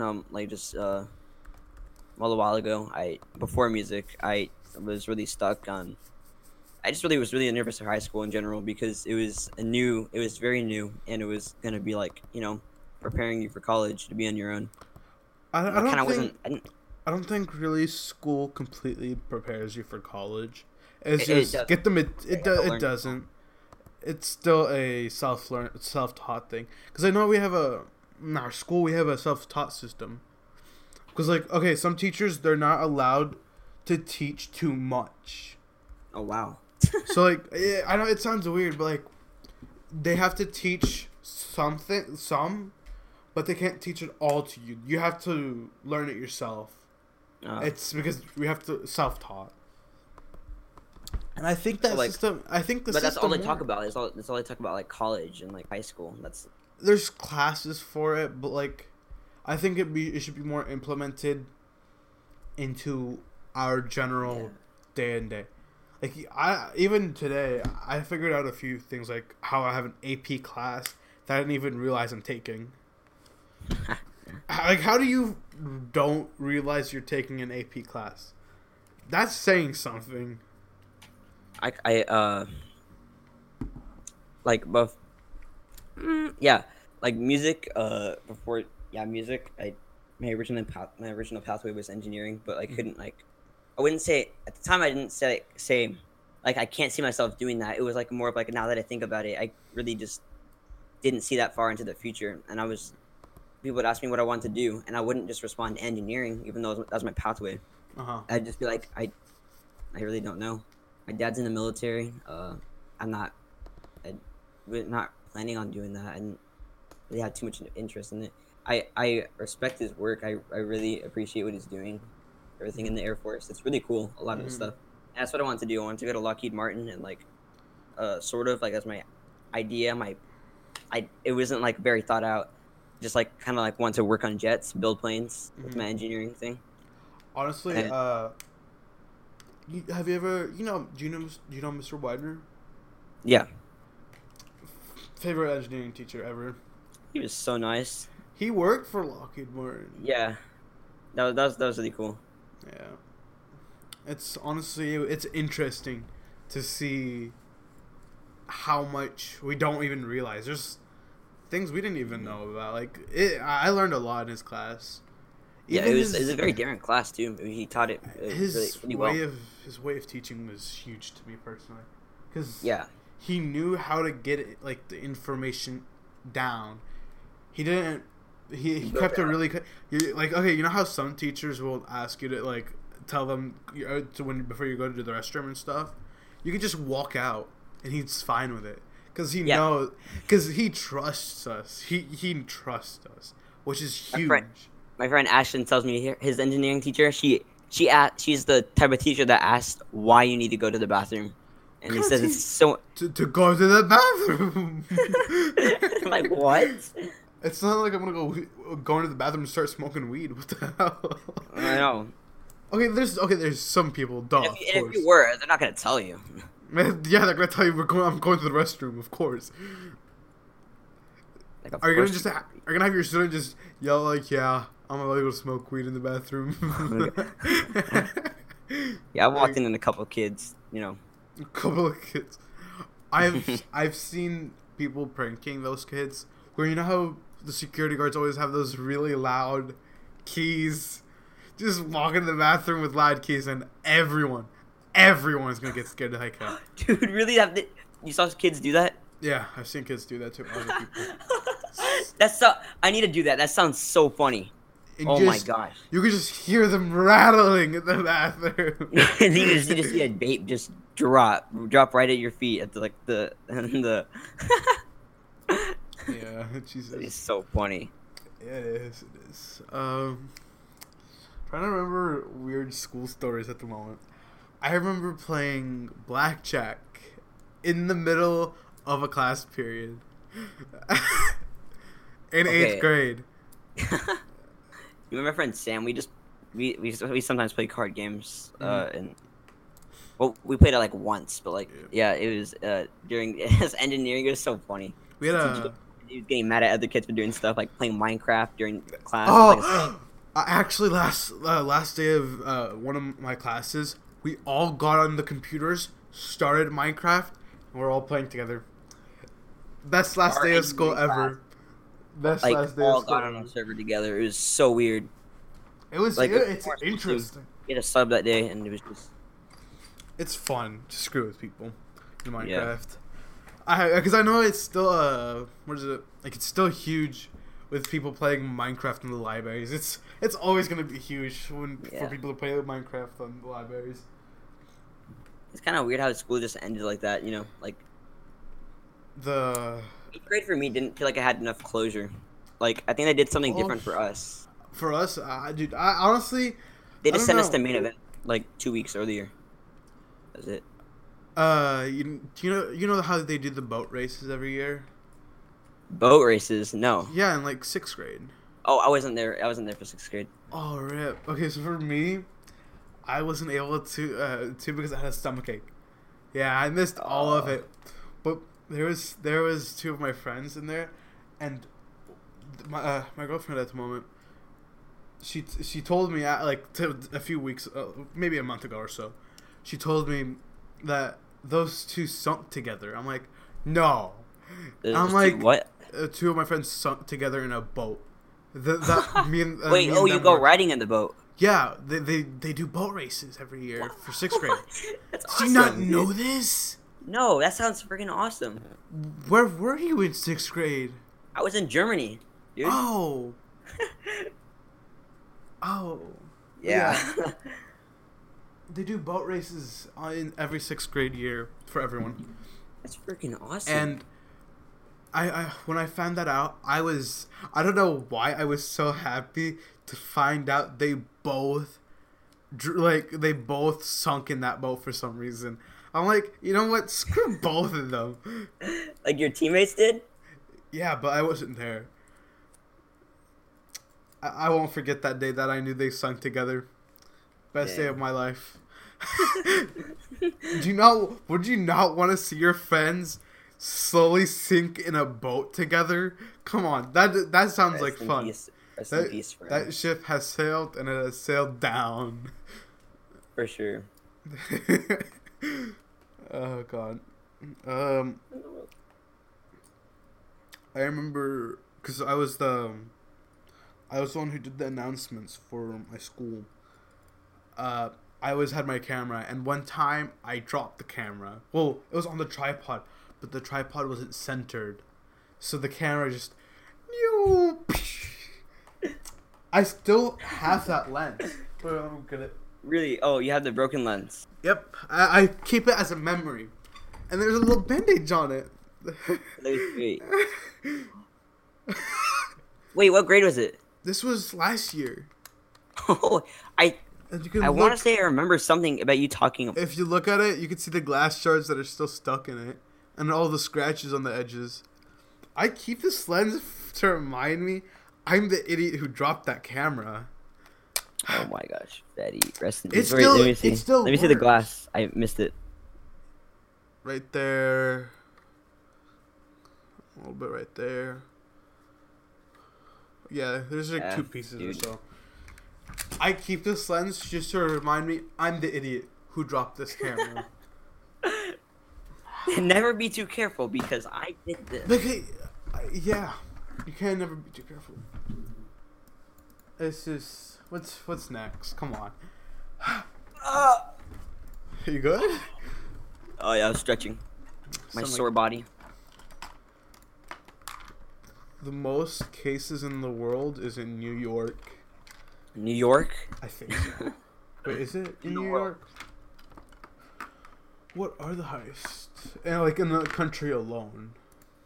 um, like just uh, a little while ago, I before music, I was really stuck on. I just really was really nervous for high school in general because it was a new, it was very new, and it was gonna be like you know, preparing you for college to be on your own. I, I don't kind of think wasn't. I I don't think really school completely prepares you for college. It's It- it just doesn't. get them. It it, do, it doesn't. It's still a self learn self taught thing. Because I know we have a in our school we have a self taught system. Because like okay, some teachers they're not allowed to teach too much. oh wow. So like yeah, I know it sounds weird, but like they have to teach something some, but they can't teach it all to you. You have to learn it yourself. Uh, It's because we have to self taught. And I think that like- system. I think the but that's all they talk about. That's all. That's all they talk about, like college and like high school. That's There's classes for it, but like, I think it be it should be more implemented into our general Yeah. day and day. Like I even today, I figured out a few things like how I have an AP class that I didn't even realize I'm taking. like how do you don't realize you're taking an AP class? That's saying something. I, I uh like both mm, yeah like music uh before yeah music I my original path my original pathway was engineering but I couldn't like I wouldn't say at the time I didn't say say like I can't see myself doing that it was like more of like now that I think about it I really just didn't see that far into the future and I was people would ask me what I wanted to do and I wouldn't just respond to engineering even though that was my pathway Uh huh. I'd just be like, I, I really don't know. My dad's in the military. Uh, I'm not, I, we're not planning on doing that. I didn't really have too much interest in it. I, I respect his work. I, I really appreciate what he's doing. Everything in the Air Force. It's really cool. A lot of the Mhm. stuff. And that's what I wanted to do. I wanted to go to Lockheed Martin and like, uh, sort of like that's my idea. My, I it wasn't like very thought out. Just like kind of like want to work on jets, build planes. That's Mhm. my engineering thing. Honestly, And- uh, you, have you ever you know do you know do you know Mr. Widener? Yeah, Favorite engineering teacher ever. he was so nice. He worked for Lockheed Martin. Yeah, that was that was, that was really cool. Yeah. It's honestly it's interesting to see how much we don't even realize. There's things we didn't even mm-hmm. know about. Like it, I learned a lot in his class. Yeah, Even it was, his, it was a very daring class too. He taught it uh, his really, really well. way of his way of teaching was huge to me personally, because yeah, he knew how to get it, like the information down. He didn't. He, he kept it down. really. like okay, you know how some teachers will ask you to like tell them to when before you go to the restroom and stuff. You could just walk out, and he's fine with it, because he Yeah. knows because he trusts us. He he trusts us, which is huge. Friend- My friend Ashton tells me here his engineering teacher. She she asked, she's the type of teacher that asks why you need to go to the bathroom, and he says it's so. To, to go to the bathroom. I'm like what? It's not like I'm gonna go go into the bathroom and start smoking weed. What the hell? I know. Okay, there's okay. There's some people. Duh, And of if, and if you were, they're not gonna tell you. Yeah, they're gonna tell you we're going. I'm going to the restroom. Of course. Like, of Are you gonna just ha- are you gonna have your student just yell like, "Yeah, I'm gonna go smoke weed in the bathroom." Yeah, I walked Like, in and a couple kids. You know. A couple of kids. I've I've seen people pranking those kids. Where you know how the security guards always have those really loud keys. Just walk into the bathroom with loud keys, and everyone, everyone's gonna get scared to heck out. Dude, really? Have they, you saw kids do that? Yeah, I've seen kids do that to other people. That's so. I need to do that. That sounds so funny. And Oh my gosh. You could just hear them rattling in the bathroom. and you just, you just see a vape just drop, drop right at your feet at the like the the. yeah, Jesus. it's so funny. Yeah, it is. It is. Um, trying to remember weird school stories at the moment. I remember playing blackjack in the middle of a class period in Okay. eighth grade. you remember my friend Sam? We just we we, we sometimes play card games. Uh, and well, we played it like once, but like yeah, it was uh during his engineering. It was so funny. We had a. He was getting mad at other kids for doing stuff like playing Minecraft during class. Like Oh, uh, actually, last uh, last day of uh, one of my classes, we all got on the computers, started Minecraft, and we're all playing together. Best last Our day of school ever. Best like last all got on a server together. It was so weird. It was like, it- it's interesting. Get a sub that day, and it was just It's fun to screw with people in Minecraft. Yeah. I because I know it's still uh what is it like it's still huge with people playing Minecraft in the libraries. It's it's always gonna be huge when Yeah. for people to play Minecraft on the libraries. it's kind of weird how school just ended like that. You know, like The eighth grade for me didn't feel like I had enough closure. Like I think they did something different for us. for us, uh, dude, I honestly, They I just sent us know. the main event like two weeks earlier. That's it. uh, you, do you know you know how they do the boat races every year? Boat races? No. Yeah, in like sixth grade. Oh, I wasn't there. I wasn't there for sixth grade. Oh rip. Okay, so for me, I wasn't able to uh to because I had a stomachache. Yeah, I missed all of Oh. it. But there was there was two of my friends in there, and my uh, my girlfriend at the moment. She she told me uh, like to, a few weeks, uh, maybe a month ago or so. She told me that those two sunk together. I'm like, no. It I'm like, what? Uh, two of my friends sunk together in a boat. The, that me and uh, Wait. me Oh, and you go were- riding in the boat. yeah, they, they they do boat races every year for sixth grade. That's Do awesome. you not know this? No, that sounds freaking awesome. Where were you in sixth grade? I was in Germany, dude. Oh, oh, yeah. they do boat races in every sixth grade year for everyone. That's freaking awesome. And I, I when I found that out, I was I don't know why I was so happy to find out they both dr- like they both sunk in that boat for some reason. I'm like, you know what? Screw both of them. like your teammates did. Yeah, but I wasn't there. I, I won't forget that day that I knew they sung together. Best day of my life. Do you not? Would you not want to see your friends slowly sink in a boat together? Come on, that that sounds Rest like fun. Peace. That, peace, that ship has sailed and it has sailed down. For sure. oh god. Um, I remember because I was the, I was the one who did the announcements for my school. Uh, I always had my camera, and one time I dropped the camera. Well, it was on the tripod, but the tripod wasn't centered, so the camera just. I still have that lens, but I don't get it. Really? Oh, you have the broken lens. Yep, I, I keep it as a memory, and there's a little bandage on it. Wait, what grade was it? this was last year. Oh, I And you can I want to say I remember something about you talking. About, if you look at it, you can see the glass shards that are still stuck in it, and all the scratches on the edges. I keep this lens to remind me I'm the idiot who dropped that camera. Oh my gosh, Betty, rest in It's peace. Wait, still- let me it see. still let me see the glass. I missed it. Right there. A little bit right there. Yeah, there's like Yeah, two ah, pieces dude. or so. I keep this lens just to remind me I'm the idiot who dropped this camera. Never be too careful because I did this. like, yeah, you can never be too careful. It's is what's what's next? Come on, Ah! you good? Oh yeah, I was stretching my Sound like sore body. The most cases in the world is in New York. New York. I think so. Wait, is it in New world. York? What are the highest? And like in the country alone.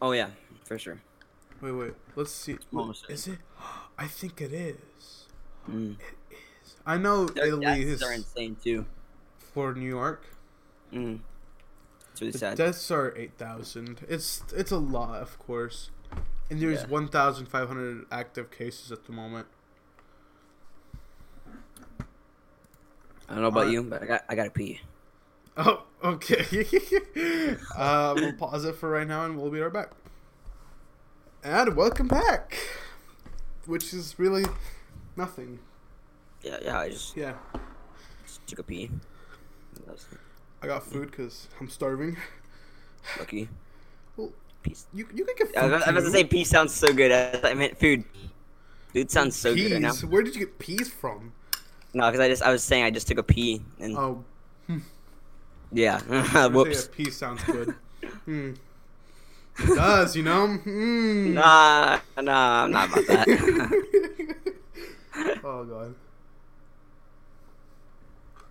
Oh yeah, for sure. Wait, wait. Let's see. Almost Is it? I think it is. Mm. It is. I know Their Italy deaths is are insane too. for New York. Mm. It's really The sad. deaths are eight thousand. It's it's a lot, of course. And there's Yeah. one thousand five hundred active cases at the moment. I don't know about Alright. you, but I got I gotta pee. Oh, okay. uh, we'll pause it for right now, and we'll be right back. And welcome back, which is really nothing. Yeah, yeah. I just, Yeah, just took a pee. I got food because I'm starving. lucky. Well, Peace. you you can get food. I was, I was gonna say pee sounds so good. I, meant food. Food sounds so peas. good right now. Where did you get peas from? No, because I just I was saying I just took a pee and Oh, yeah. Whoops. saying a pea sounds good. Hmm. It does, you know? Mm. Nah, nah, I'm not about that. oh god.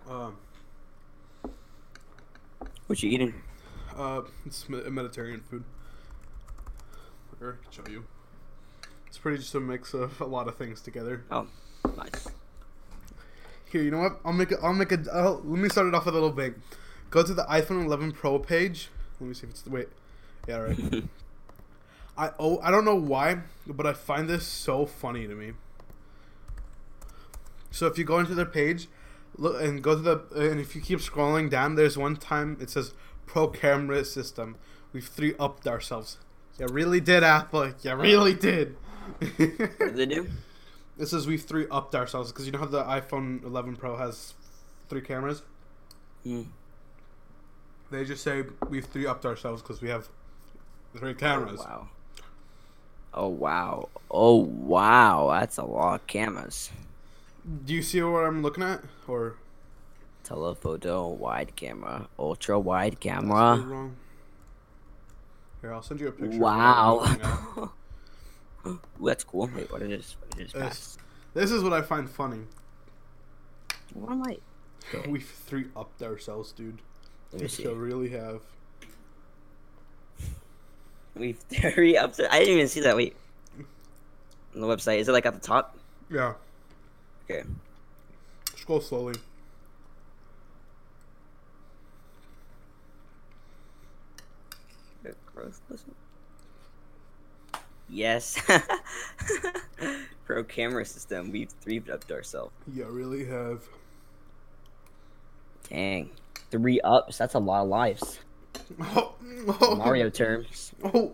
Um, what you eating? uh, it's Me- Mediterranean food. Or I can show you. It's pretty just a mix of a lot of things together. Oh, nice. Here, you know what? I'll make it. I'll make it. Oh, let me start it off with a little bang. Go to the iPhone 11 Pro page. Let me see if it's wait. Yeah, right. I oh I don't know why, but I find this so funny to me. So if you go into their page, look and go to the and if you keep scrolling down, there's one time it says Pro Camera System. We've three upped ourselves. You really did, Apple. You really did. What did they do? It says we've three upped ourselves because you know how the iPhone 11 Pro has three cameras. Hmm. They just say we've three upped ourselves because we have three cameras. Oh, wow. Oh wow. Oh wow. That's a lot of cameras. Do you see what I'm looking at? Or Telephoto, wide camera, ultra wide camera. wrong. Here, I'll send you a picture. what Wow. Ooh, that's cool. Wait, what is? What it is? This is what I find funny. What am I? Okay. We've three upped ourselves, dude. Let me We really have. We've three upped. I didn't even see that. Wait. On the website, is it like at the top? Yeah. Okay. Scroll slowly. Yes. Pro camera system. We've three upped ourselves. Yeah, really have. Dang. Three ups. That's a lot of lives. Oh, oh, Mario terms. Oh.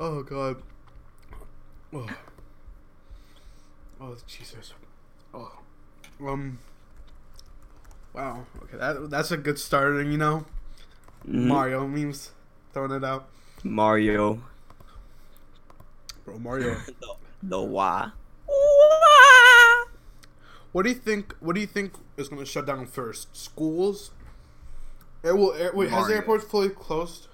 oh god. Oh. Oh Jesus. Oh. Um. Wow. Okay, that that's a good starter. You know, Mhm. Mario memes, throwing it out. Mario. Bro, Mario. the, the wah. what do you think? What do you think is gonna shut down first? Schools. Air, well, air, wait, has the Mario. airports fully closed?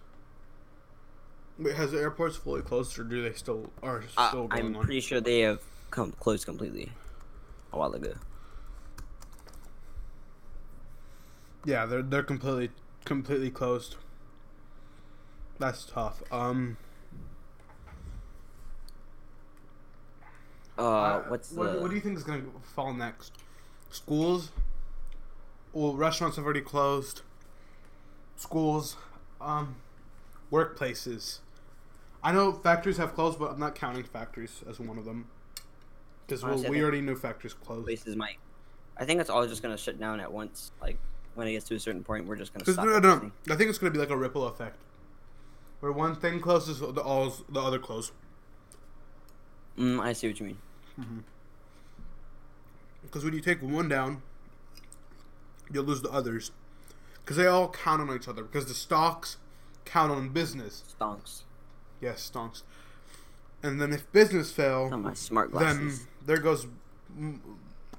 Wait, has the airports fully closed, or do they still are Uh, still going I'm on? pretty sure they have come closed completely a while ago. Yeah, they're they're completely completely closed. That's tough. Um, Uh, what's what, the? what do you think is gonna fall next? Schools. Well, restaurants have already closed. Schools, um, workplaces. I know factories have closed, but I'm not counting factories as one of them. Because I we already knew factories closed. places might. I think it's all just gonna shut down at once. Like when it gets to a certain point, we're just gonna stop. no, no, everything. I think it's gonna be like a ripple effect, where one thing closes, the all the other close. Mm, I see what you mean. Because when you take one down, you'll lose the others. Because they all count on each other. Because the stocks count on business. Stonks. Yes, stonks. And then if business fail, On my smart then there goes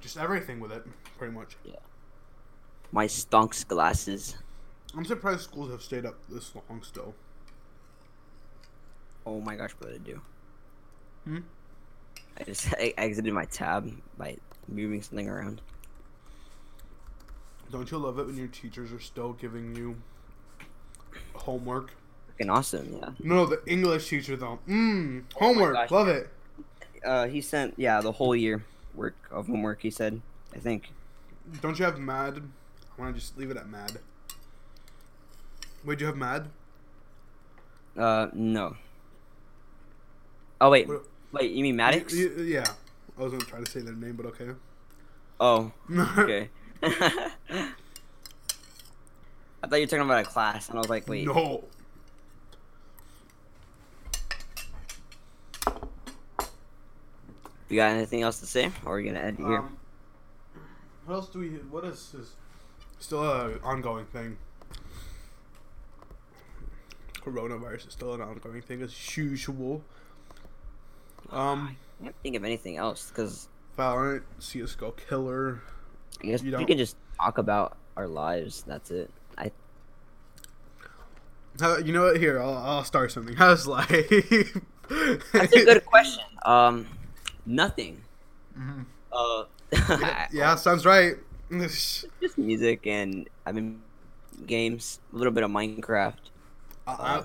just everything with it, pretty much. Yeah. My stonks glasses. I'm surprised schools have stayed up this long still. Oh my gosh, what did I do? Hmm? I just I exited my tab by moving something around. Don't you love it when your teachers are still giving you homework? Fucking awesome, yeah. No, the English teacher though. Mmm, homework, gosh. love it. Uh, he sent yeah the whole year work of homework. He said, I think. Don't you have mad? I want to just leave it at mad. Wait, do you have mad? Uh, no. Oh wait, What- wait. You mean Maddox? Yeah. I was gonna try to say their name, but okay. Oh, okay. I thought you were talking about a class, and I was like, wait. No. You got anything else to say, or are you gonna end here? Um, what else do we? What is this? Still an ongoing thing. Coronavirus is still an ongoing thing as usual. Um, I can't think of anything else because Valorant, CS:GO killer. I guess You we can just talk about our lives. That's it. I How, you know what? Here, I'll, I'll start something. How's life? that's a good question. Um, nothing. Mhm. Uh, yeah, yeah, sounds right. just music and I mean games, a little bit of Minecraft. I, I,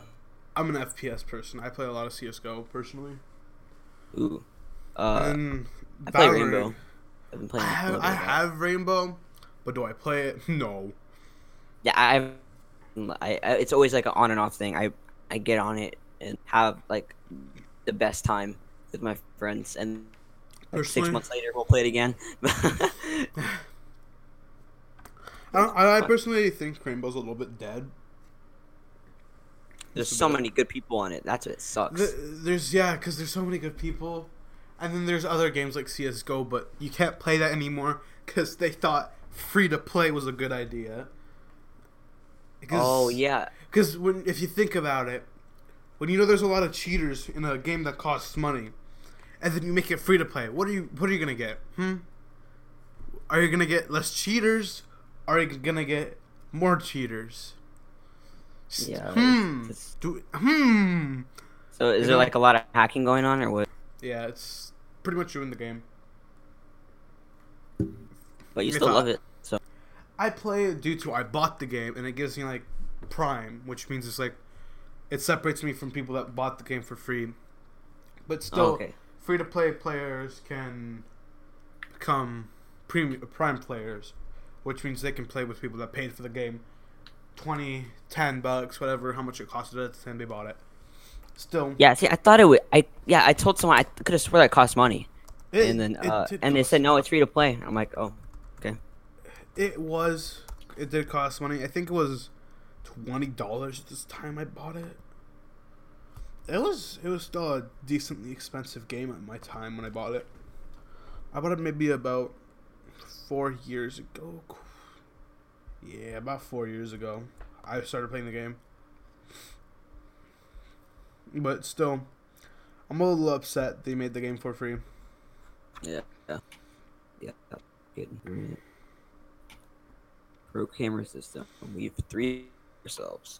I'm an FPS person. I play a lot of CS:GO personally. Ooh, uh, and I play Valorant- Rainbow. I've been playing. a have, I have Rainbow, but do I play it? No. Yeah, I, I, I it's always like an on and off thing. I I get on it and have like the best time with my friends, and like, six months later we'll play it again. I, I, I personally think Rainbow's a little bit dead. There's so many good people on it. That's what sucks. The, there's yeah, because there's so many good people, and then there's other games like CS:GO, but you can't play that anymore because they thought free to play was a good idea. Oh yeah, Because when if you think about it, when you know there's a lot of cheaters in a game that costs money, and then you make it free to play, what are you what are you gonna get? Hmm. Are you gonna get less cheaters? Are you gonna get more cheaters? Yeah, Hmm. it's- Do hmm. So is You there know- like a lot of hacking going on, or what? Yeah, it's pretty much ruined the game. But you still love it. I play it due to I bought the game and it gives me like Prime, which means it's like it separates me from people that bought the game for free. But still, oh, okay. free to play players can become premium Prime players, which means they can play with people that paid for the game 20, 10 bucks, whatever, how much it costed at the time they bought it. Still, Yeah, see, I thought it would. I yeah, I told someone I could have swore that cost money, it, and then uh, and they said no, it's free to play. I'm like, oh. It was. It did cost money. I think it was twenty dollars this time I bought it. It was. It was still a decently expensive game at my time when I bought it. I bought it maybe about four years ago. Yeah, about four years ago. I started playing the game. But still, I'm a little upset they made the game for free. Yeah, yeah, yeah. Good. Alright. Pro camera system. And we've three ourselves.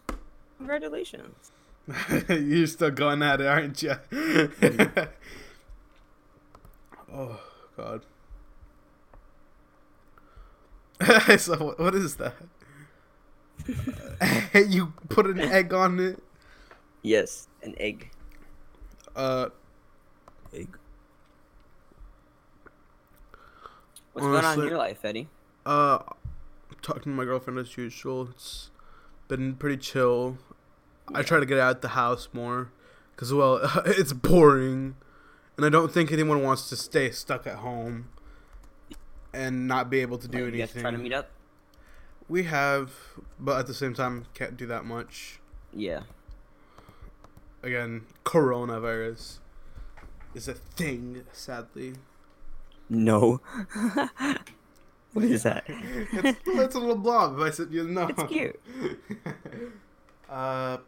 Congratulations. You're still going at it, aren't you? oh God. so what- what is that? you put an egg on it. Yes, an egg. Uh, Egg. What's going on in your life, Eddie? uh, talking to my girlfriend as usual. It's been pretty chill. I try to get out the house more, cause well, it's boring, and I don't think anyone wants to stay stuck at home and not be able to do you guys anything. trying to meet up? We have, but at the same time, can't do that much. Yeah. Again, coronavirus is a thing, sadly. No. what is that? it's, it's a little blob. If I said you know. It's cute. uh,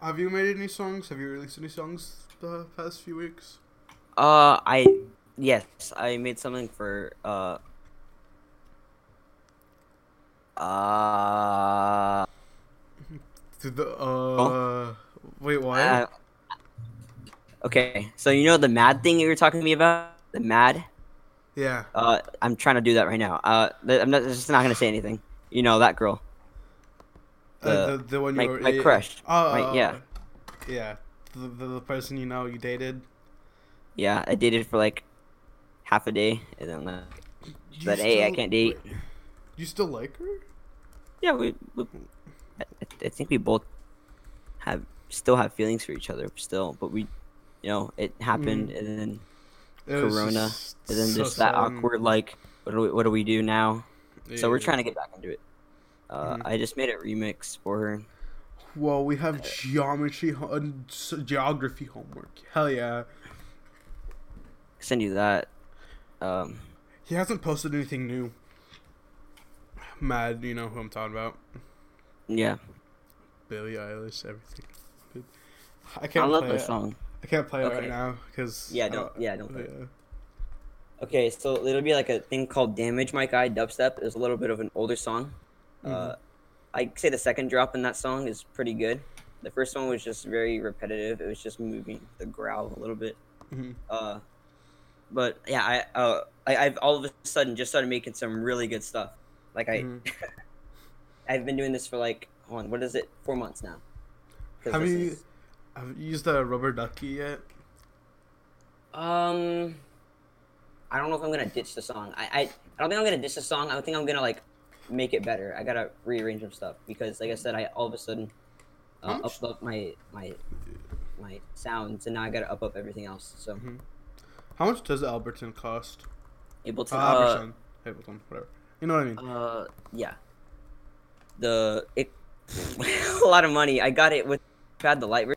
have you made any songs? Have you released any songs the past few weeks? Uh, I yes, I made something for uh. Uh, To the uh, wait, what? uh, okay, so you know the mad thing you were talking to me about, the mad. Yeah. Uh, I'm trying to do that right now. Uh, I'm not just not gonna say anything. You know that girl. uh, the- the, the one you my- were, my yeah, crush. Oh, My- oh, yeah. Yeah. The, the, the person you know you dated. Yeah, I dated for like half a day, and then uh, said, "Hey, I can't date." wait, You still like her? yeah, we, we I, I think we both have still have feelings for each other still, but we, you know, it happened, Mm. and then Corona, just and then so just that sudden. awkward like, what do we, what do we do now? So we're trying to get back into it. Uh, Mhm. I just made a remix for her. Well, we have geometry, ho- uh, geography homework. Hell yeah! Send you that. Um, He hasn't posted anything new. Mad, you know who I'm talking about. yeah, Billie Eilish, everything. I I can't love play this it. song. I can't play it right now because Yeah, don't- yeah, don't play. Yeah. Okay, so it'll be like a thing called "Damage My Guy" dubstep. It's a little bit of an older song. Uh, Mhm. I'd say the second drop in that song is pretty good. The first one was just very repetitive. It was just moving the growl a little bit. Mhm. Uh, but yeah, I uh, I, I've all of a sudden just started making some really good stuff. Like I, Mhm. I've been doing this for like, hold on, what is it? Four months now? Have this you is- have you used a rubber ducky yet? Um, I don't know if I'm gonna ditch the song. I, I, I don't think I'm gonna ditch the song. I think I'm gonna like make it better. I gotta rearrange some stuff because, like I said, I all of a sudden uh, upped up my my my sounds, and now I gotta up up everything else. So How much does Alberton cost? Ableton, Uh, uh, Alberton, Ableton, whatever. You know what I mean? uh, yeah, the it a lot of money. I got it with had the Lite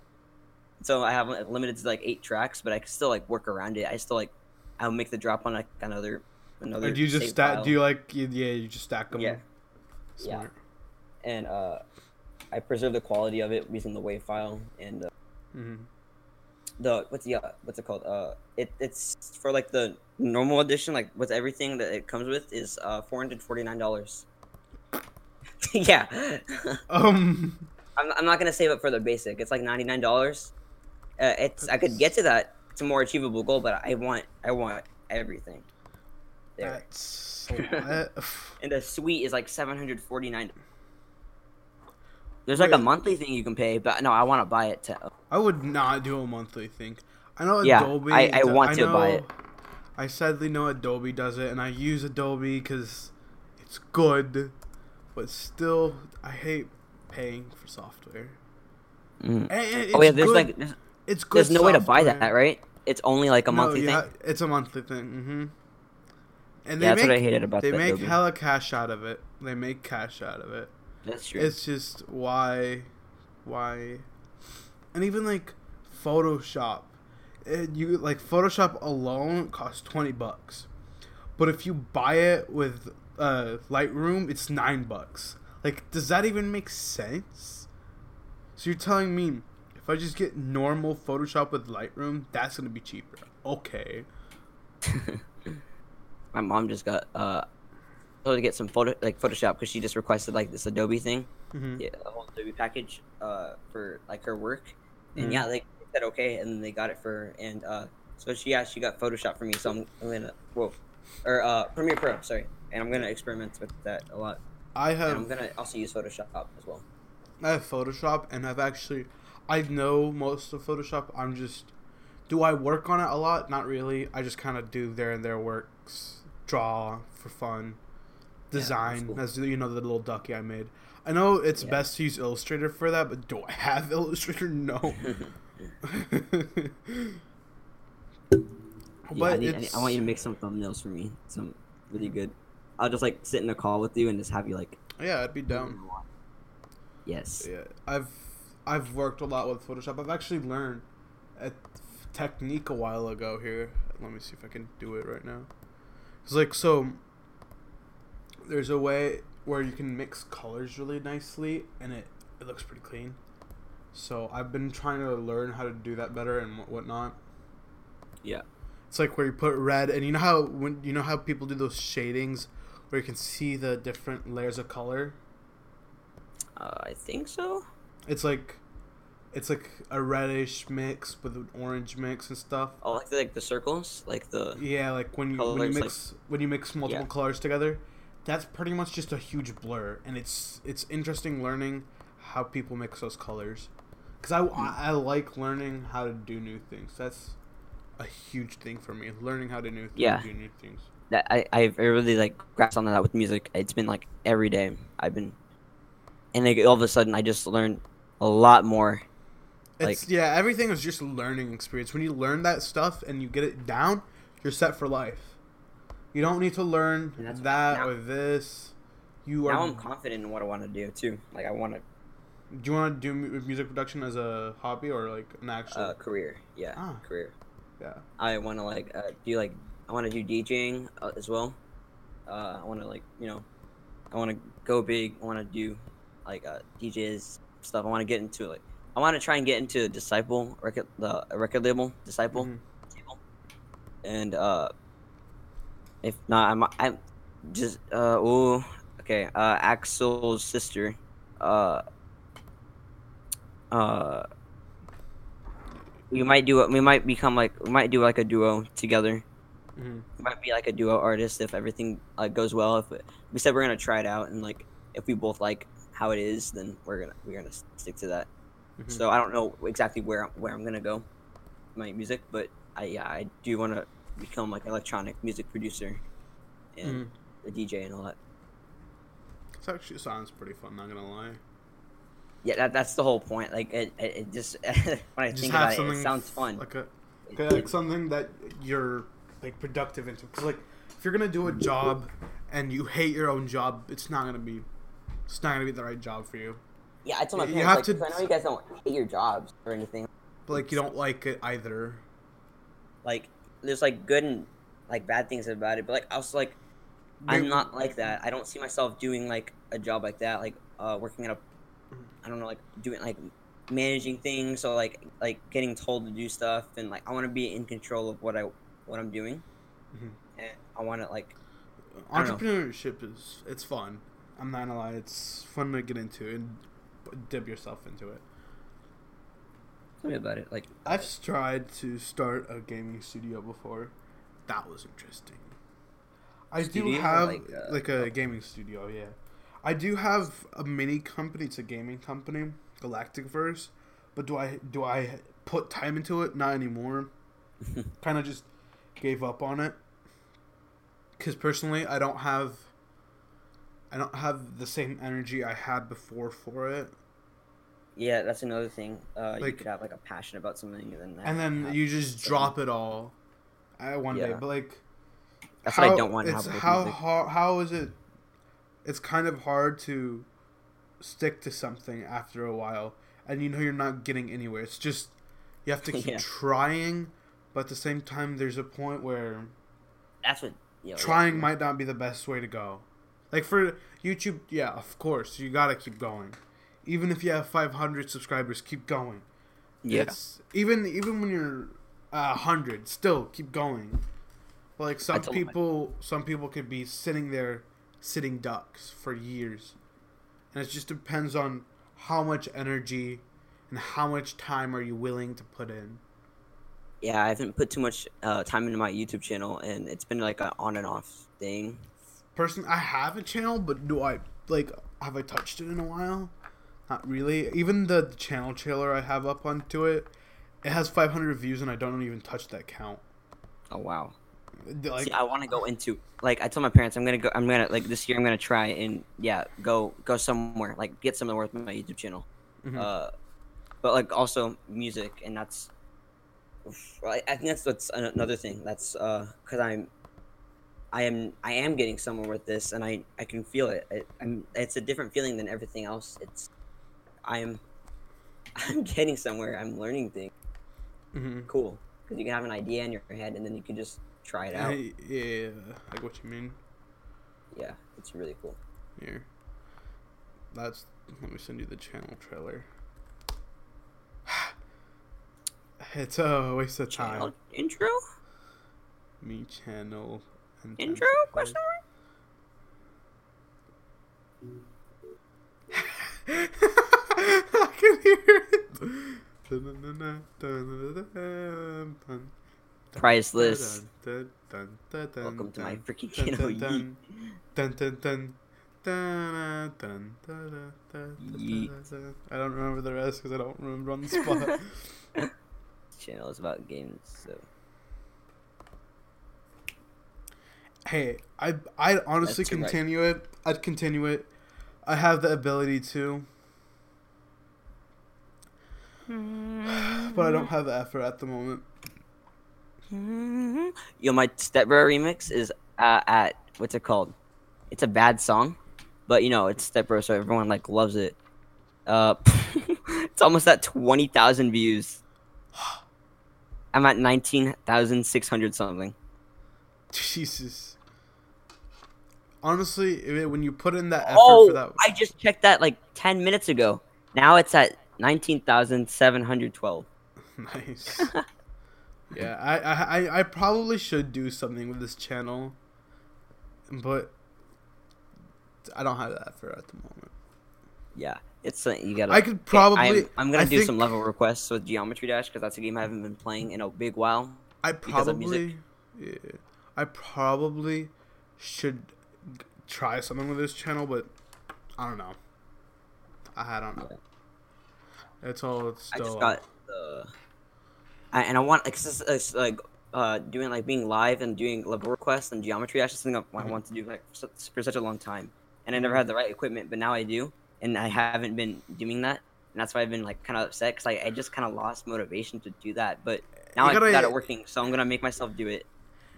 so I have it limited to like eight tracks, but I can still like work around it. I still like I'll make the drop on like another another. Or do you just stack? file. Do you like? Yeah, you just stack them. Yeah. Yeah. Smart. and uh, I preserve the quality of it using the WAV file and uh, mm-hmm. the what's the uh, what's it called? Uh, it it's for like the normal edition, like with everything that it comes with is uh four hundred forty nine dollars. yeah, Um. I'm I'm not gonna save it for the basic. It's like ninety nine dollars. Uh, it's I could get to that. It's a more achievable goal, but I want I want everything. There. That's. And the suite is like seven hundred forty nine. There's like a monthly thing you can pay, but no, I want to buy it to I would not do a monthly thing. I know Yeah, Adobe. I- I want to buy it. I sadly know Adobe does it, and I use Adobe because it's good, but still, I hate paying for software. And- and Oh yeah, there's good- like there's, it's good. there's no way to buy that, right? It's only like a No, monthly yeah, thing. It's a monthly thing. Mm-hmm. And they Yeah, that's make what I hated about they the make Adobe. hella cash out of it. They make cash out of it. That's true. It's just why, why, and even like Photoshop, it, you like Photoshop alone costs twenty bucks, but if you buy it with uh, Lightroom, it's nine bucks. Like, does that even make sense? So you're telling me if I just get normal Photoshop with Lightroom, that's gonna be cheaper? Okay. My mom just got uh told to get some photo like Photoshop because she just requested like this Adobe thing, hmm yeah, a whole Adobe package uh for like her work, and Mhm. yeah, they said okay, and they got it for her, and uh so she yeah she got Photoshop for me, so I'm, I'm gonna whoa, or uh Premiere Pro, sorry, and I'm gonna experiment with that a lot. I And I'm gonna also use Photoshop as well. I have Photoshop, and I've actually I know most of Photoshop. I'm just do I work on it a lot? Not really. I just kind of do there and there works, draw for fun, that's design. cool. As you know, the little ducky I made. I know it's Yeah. best to use Illustrator for that, but do I have Illustrator? No. Yeah, I, need, I, need- I want you to make some thumbnails for me. Some really good. I'll just like sit in a call with you and just have you like. yeah, I'd be down. Yes. Yeah, I've I've worked a lot with Photoshop. I've actually learned a technique a while ago here. Let me see if I can do it right now. It's like so. There's a way where you can mix colors really nicely, and it it looks pretty clean. So I've been trying to learn how to do that better and whatnot. Yeah. It's like where you put red, and you know how when you know how people do those shadings, where you can see the different layers of color. Uh, I think so. It's like, it's like a reddish mix with an orange mix and stuff. Oh, like the, like the circles, like the. Yeah, like when you when you Colors, like- mix when you mix multiple Yeah. colors together, that's pretty much just a huge blur, and it's it's interesting learning how people mix those colors, because I, Hmm. I I like learning how to do new things. That's a huge thing for me, learning how to new Yeah. do new things. That I I really like grasped on that with music. It's been like every day I've been, and like all of a sudden I just learned a lot more. It's Like- yeah, everything is just a learning experience. When you learn that stuff and you get it down, you're set for life. You don't need to learn that now- or this. You are. Now I'm confident in what I want to do too. Like I want to do you want to do music production as a hobby or like an actual? uh, career. Yeah, Ah. career. yeah. I want to like uh, do like I want to do DJing uh, as well. Uh, I want to like you know, I want to go big. I want to do like uh, DJs stuff. I want to get into like I want to try and get into Disciple record the record label Disciple, Mhm. label. and uh, if not, I'm I'm just uh oh okay uh Axel's sister, uh uh. We might do it. We might become like we might do like a duo together Mhm. might be like a duo artist if everything like goes well. If it, we said we're gonna try it out, and like if we both like how it is, then we're gonna we're gonna stick to that. Mhm. So I don't know exactly where where I'm gonna go, my music, but I yeah I do want to become like electronic music producer, and Mhm. a DJ and all that. This actually sounds pretty fun. Not gonna lie. Yeah, that, that's the whole point. Like it, it, it just when I Just think about it, it sounds fun. Like a okay, like something that you're like productive into. Cause like if you're gonna do a job and you hate your own job, it's not gonna be. It's not gonna be the right job for you. yeah, I told my you parents have like, to- I know you guys don't hate your jobs or anything. But like you don't like it either. like there's like good and like bad things about it but like i was like i'm not like that i don't see myself doing like a job like that like uh working at a i don't know like doing like managing things or like like getting told to do stuff and like i want to be in control of what i what i'm doing Mhm. and i want to like I don't know. Entrepreneurship is it's fun. I'm not gonna lie, it's fun to get into and dip yourself into it. tell me about it like I've tried to start a gaming studio before. That was interesting. I Studio do have like, like, uh, a gaming studio, yeah. I do have a mini company. It's a gaming company, Galactic Verse. But do I do I put time into it? Not anymore. kind of just gave up on it. Cause personally, I don't have. I don't have the same energy I had before for it. yeah that's another thing uh you could have like a passion about something and then that and then you just so- drop it all at one day. But like, That's what I don't want to It's have with how How is it? It's kind of hard to stick to something after a while, and you know you're not getting anywhere. It's just you have to keep Yeah. trying, but at the same time, there's a point where that's what you know, trying might not be the best way to go. Like for YouTube, yeah, of course you gotta keep going. Even if you have 500 subscribers, keep going. yeah even even when you're a hundred, still keep going. Like some people, some people could be sitting there, sitting ducks for years, and it just depends on how much energy and how much time are you willing to put in. yeah, I haven't put too much uh, time into my YouTube channel, and it's been like an on and off thing. Person, I have a channel, but do I like have I touched it in a while? Not really. Even the channel trailer I have up onto it, it has 500 views and I don't even touch that count. Oh wow. Like, See, I want to go into like I told my parents I'm gonna go. I'm gonna like this year. I'm gonna try and yeah, go go somewhere like get somewhere with my YouTube channel. Mhm. Uh, but like also music, and that's. I I think that's what's another thing. That's uh, cause I'm. I am I am getting somewhere with this, and I I can feel it. I, I'm it's a different feeling than everything else. It's, I'm. I'm getting somewhere. I'm learning things. Mhm. Cool, because you can have an idea in your head, and then you can just try it out. Yeah, yeah, like what you mean. Yeah, it's really cool. Here. That's let me send you the channel trailer. it's a waste of time. Channel intro? Me channel Intro? Question I can hear it. Priceless. Welcome to my freaking channel. Yeet. Yeet. I don't remember the rest because I don't remember on the spot. channel is about games, so hey, I I'd honestly That's right. continue it. I'd continue it. I have the ability to, but I don't have the effort at the moment. Yo, my Stepbro remix is uh, at what's it called? It's a bad song, but you know it's Stepbro, so everyone like loves it. Uh, it's almost at twenty thousand views. I'm at nineteen thousand six hundred something. Jesus. Honestly, when you put in that effort Oh, for that, I just checked that like ten minutes ago. Now it's at nineteen thousand seven hundred twelve. nice. yeah, I, I I probably should do something with this channel, but I don't have that effort at the moment. Yeah, it's uh, you gotta. I could probably. I'm, I'm gonna I do think some level requests with Geometry Dash because that's a game I haven't been playing in a big while. I because of music. probably. Yeah, I probably should try something with this channel, but I don't know. I, I don't know. It's all it's I still. just got the, I, and I want like, it's, it's like uh doing like being live and doing level requests and Geometry Dash is something I mm-hmm. I want to do like for, for such a long time, and I never mm-hmm. had the right equipment, but now I do, and I haven't been doing that, and that's why I've been like kind of upset because I, I just kind of lost motivation to do that, but eh, now You I gotta- got it working, so I'm gonna make myself do it.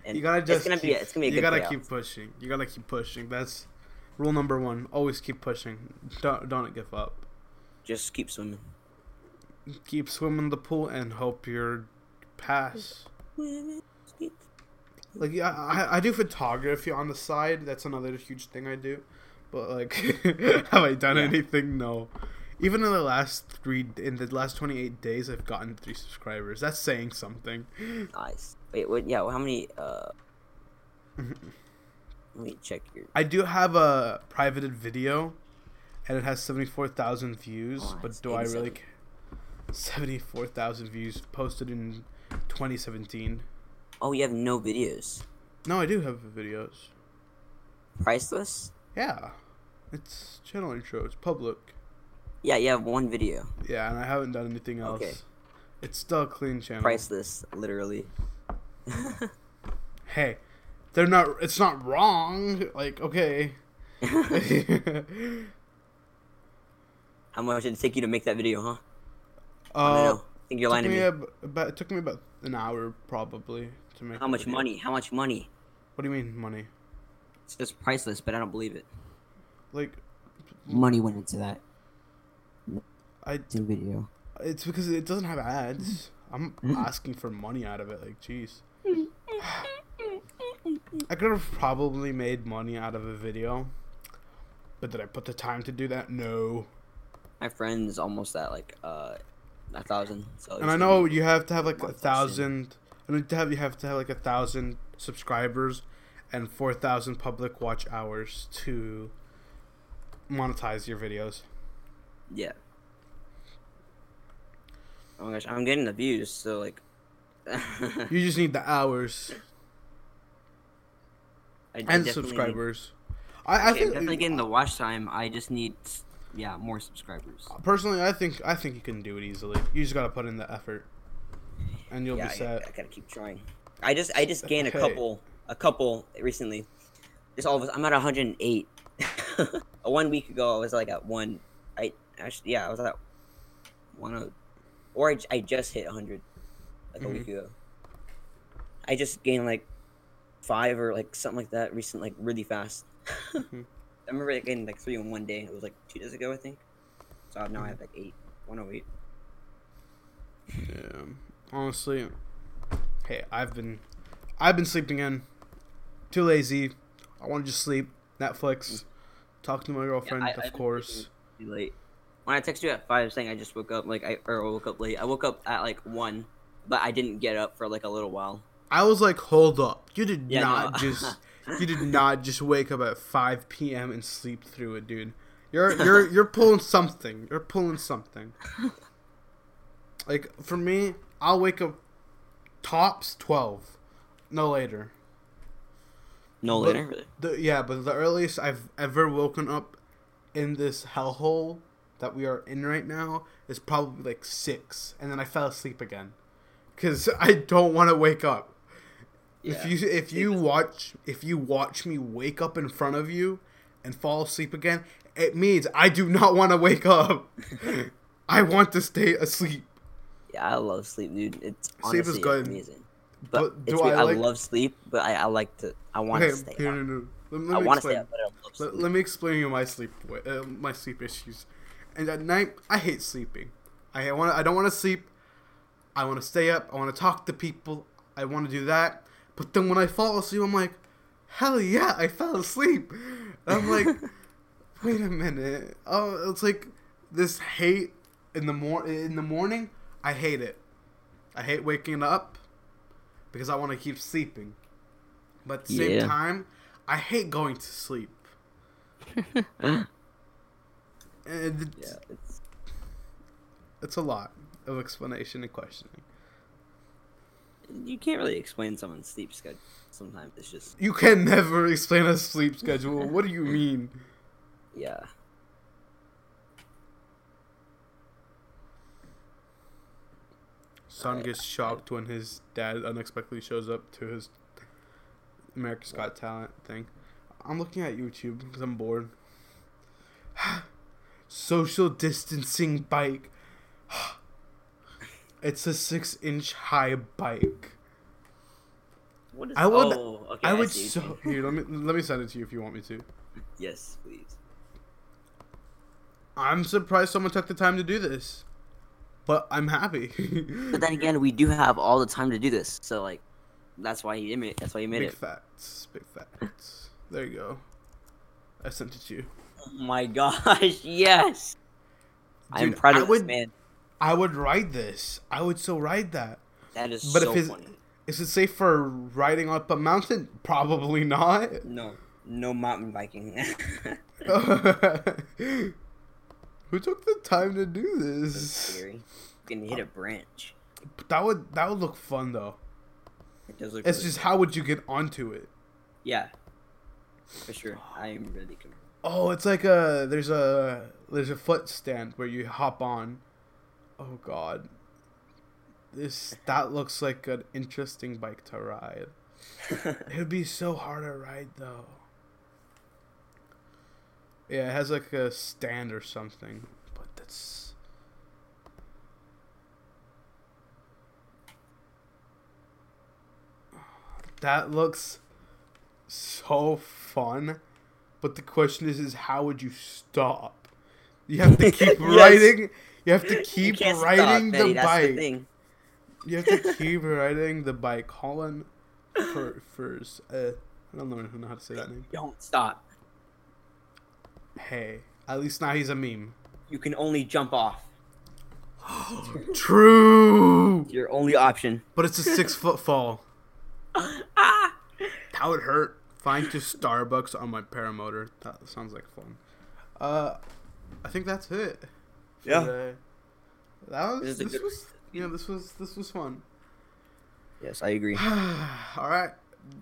And you gotta just. it's gonna be keep, it's gonna be a you gotta keep pushing. You gotta keep pushing. That's rule number one. Always keep pushing. Don't don't give up. Just keep swimming. Keep swimming the pool and hope you're pass. Like yeah, I, I do photography on the side. That's another huge thing I do. But like, have I done Yeah. anything? No. Even in the last three, in the last twenty eight days, I've gotten three subscribers. That's saying something. Nice. Wait, what? Yeah, well, how many? Uh, let me check your. I do have a privated video, and it has seventy four thousand views. Oh, but do I really? Seventy four thousand views posted in twenty seventeen. Oh, you have no videos. No, I do have videos. Priceless. Yeah, it's channel intro. It's public. Yeah, you have one video. Yeah, and I haven't done anything else. Okay. It's still a clean channel. Priceless, literally. Hey, they're not. It's not wrong. Like, okay. How much did it take you to make that video, huh? I uh, don't know. I think you're lying to me me. ab- about, it took me about an hour probably to make. How much video. money? How much money? What do you mean money? It's just priceless, but I don't believe it. Like, money went into that I. new video. It's because it doesn't have ads. I'm asking for money out of it. Like, jeez. I could have probably made money out of a video, but did I put the time to do that? No. My friend's almost at like uh a thousand. So And I know you have to have like a Month that shit. thousand. I mean, to have you have to have like a thousand subscribers and four thousand public watch hours to monetize your videos. Yeah. Oh my gosh, I'm getting the views, so like. You just need the hours I- I and definitely need- subscribers. I, I Yeah, I'm think definitely getting the watch time. I just need, yeah, more subscribers. Uh, personally, I think I think you can do it easily. You just gotta put in the effort, and you'll yeah, be I, set. I gotta keep trying. I just, I just gained a couple, a couple recently. Just all of us. I'm at 108. One week ago, I was like at one. I actually, yeah, I was at one. oh- Or I just hit 100 like a week ago. I just gained like five or like something like that recent, like really fast. Mhm. I remember like, getting like three in one day. It was like two days ago, I think. So now I mm-hmm. have like eight, 108. Yeah, honestly, hey, I've been, I've been sleeping in. Too lazy. I want to just sleep. Netflix. Mm. Talk to my girlfriend, I- of I've course. Too late. When I texted you at five saying I just woke up, like I or I woke up late. I woke up at like one, but I didn't get up for like a little while. I was like, hold up. You did Yeah, not no. just you did not just wake up at 5 p.m. and sleep through it, dude. You're you're you're pulling something. You're pulling something. Like for me, I'll wake up tops 12, no later. No later. Really? The, yeah, but the earliest I've ever woken up in this hellhole that we are in right now is probably like 6 and then I fell asleep again cuz I don't want to wake up. If you if you watch if you watch me wake up in front of you and fall asleep again, it means I do not want to wake up. I want to stay asleep. Yeah, I love sleep, dude. It's Sleep is good. amazing. But But, do. I I, like- love sleep, but I, I like to. I want Okay, to stay no, up. no, no. Let, let I want to stay up, but I love sleep. Let, let me explain you my sleep uh, my sleep issues. And at night, I hate sleeping. I want I don't want to sleep. I want to stay up. I want to talk to people. I want to do that. But then when I fall asleep, I'm like, hell yeah, I fell asleep. And I'm like, wait a minute. Oh, it's like this hate in the mor- in the morning. I hate it. I hate waking up because I want to keep sleeping. But at the same Yeah. time, I hate going to sleep. and it's, yeah, it's it's a lot of explanation and questioning. you can't really explain someone's sleep schedule. Sometimes it's just You can never explain a sleep schedule. What do you mean? yeah. Son gets shocked when his dad unexpectedly shows up to his America's Got Talent thing. I'm looking at YouTube because I'm bored. Social distancing bike. it's a six inch high bike. What is? I would. Oh, okay. I would see so here. Let me let me send it to you if you want me to. Yes, please. I'm surprised someone took the time to do this, but I'm happy. But then again, we do have all the time to do this, so like, that's why he made it. That's why he made big it. facts. Big facts. There you go. I sent it to you. Oh my gosh! Yes. I'm Dude, proud I of would- this man. I would ride this. I would so ride that. That is But so if it's, funny. is it safe for riding up a mountain? Probably not. No, no mountain biking. Who took the time to do That's this? scary. You can hit a branch. That would that would look fun though. It does look. It's really- just how would you get onto it? yeah, for sure. I am really confused. Oh, it's like a there's a there's a foot stand where you hop on. Oh god. This that looks like an interesting bike to ride. It would be so hard to ride though. Yeah, it has like a stand or something, but that's That looks so fun. But the question is is how would you stop? You have to keep Yes. riding. You have to keep stop, riding Betty, the that's bike. thing. You have to keep riding the bike. Colin for first. Uh, I don't know how to say that name. Don't stop. Hey, at least now he's a meme. You can only jump off. True, your only option. but it's a six foot fall. Ah! That would hurt. Flying to Starbucks on my paramotor. That sounds like fun. Uh, I think that's it. For Yeah. today. That was This is a this good- was yeah this was this was fun. Yes, I agree. All right.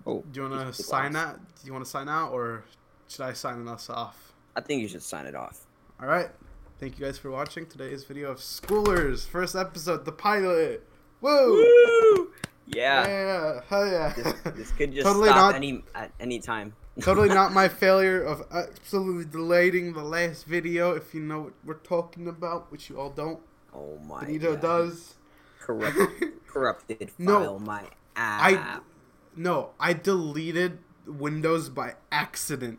Oh, Do you want to sign glass. out? Do you want to sign out or should I sign us off? I think you should sign it off. All right. Thank you guys for watching today's video of Schoolers first episode, the pilot. Whoa! Woo! Yeah, Yeah. hell yeah! This, this could just Totally stop not- any at any time. Totally not my failure of absolutely deleting the last video. If you know what we're talking about, which you all don't. Oh my. Benito God. does. Corrupt, corrupted file, No. My I app. no, I deleted Windows by accident.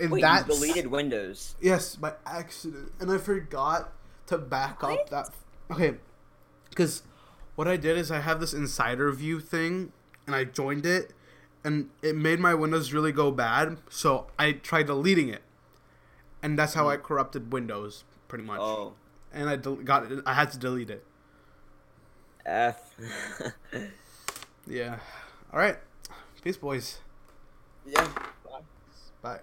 And Wait, that's you deleted Windows. Yes, by accident, and I forgot to back up that. Okay, because what I did is I have this insider view thing, and I joined it, and it made my Windows really go bad. So I tried deleting it, and that's how I mm. corrupted Windows pretty much. Oh, And I del- got it. I had to delete it. F. Yeah. All right. Peace, boys. yeah. Bye. Bye.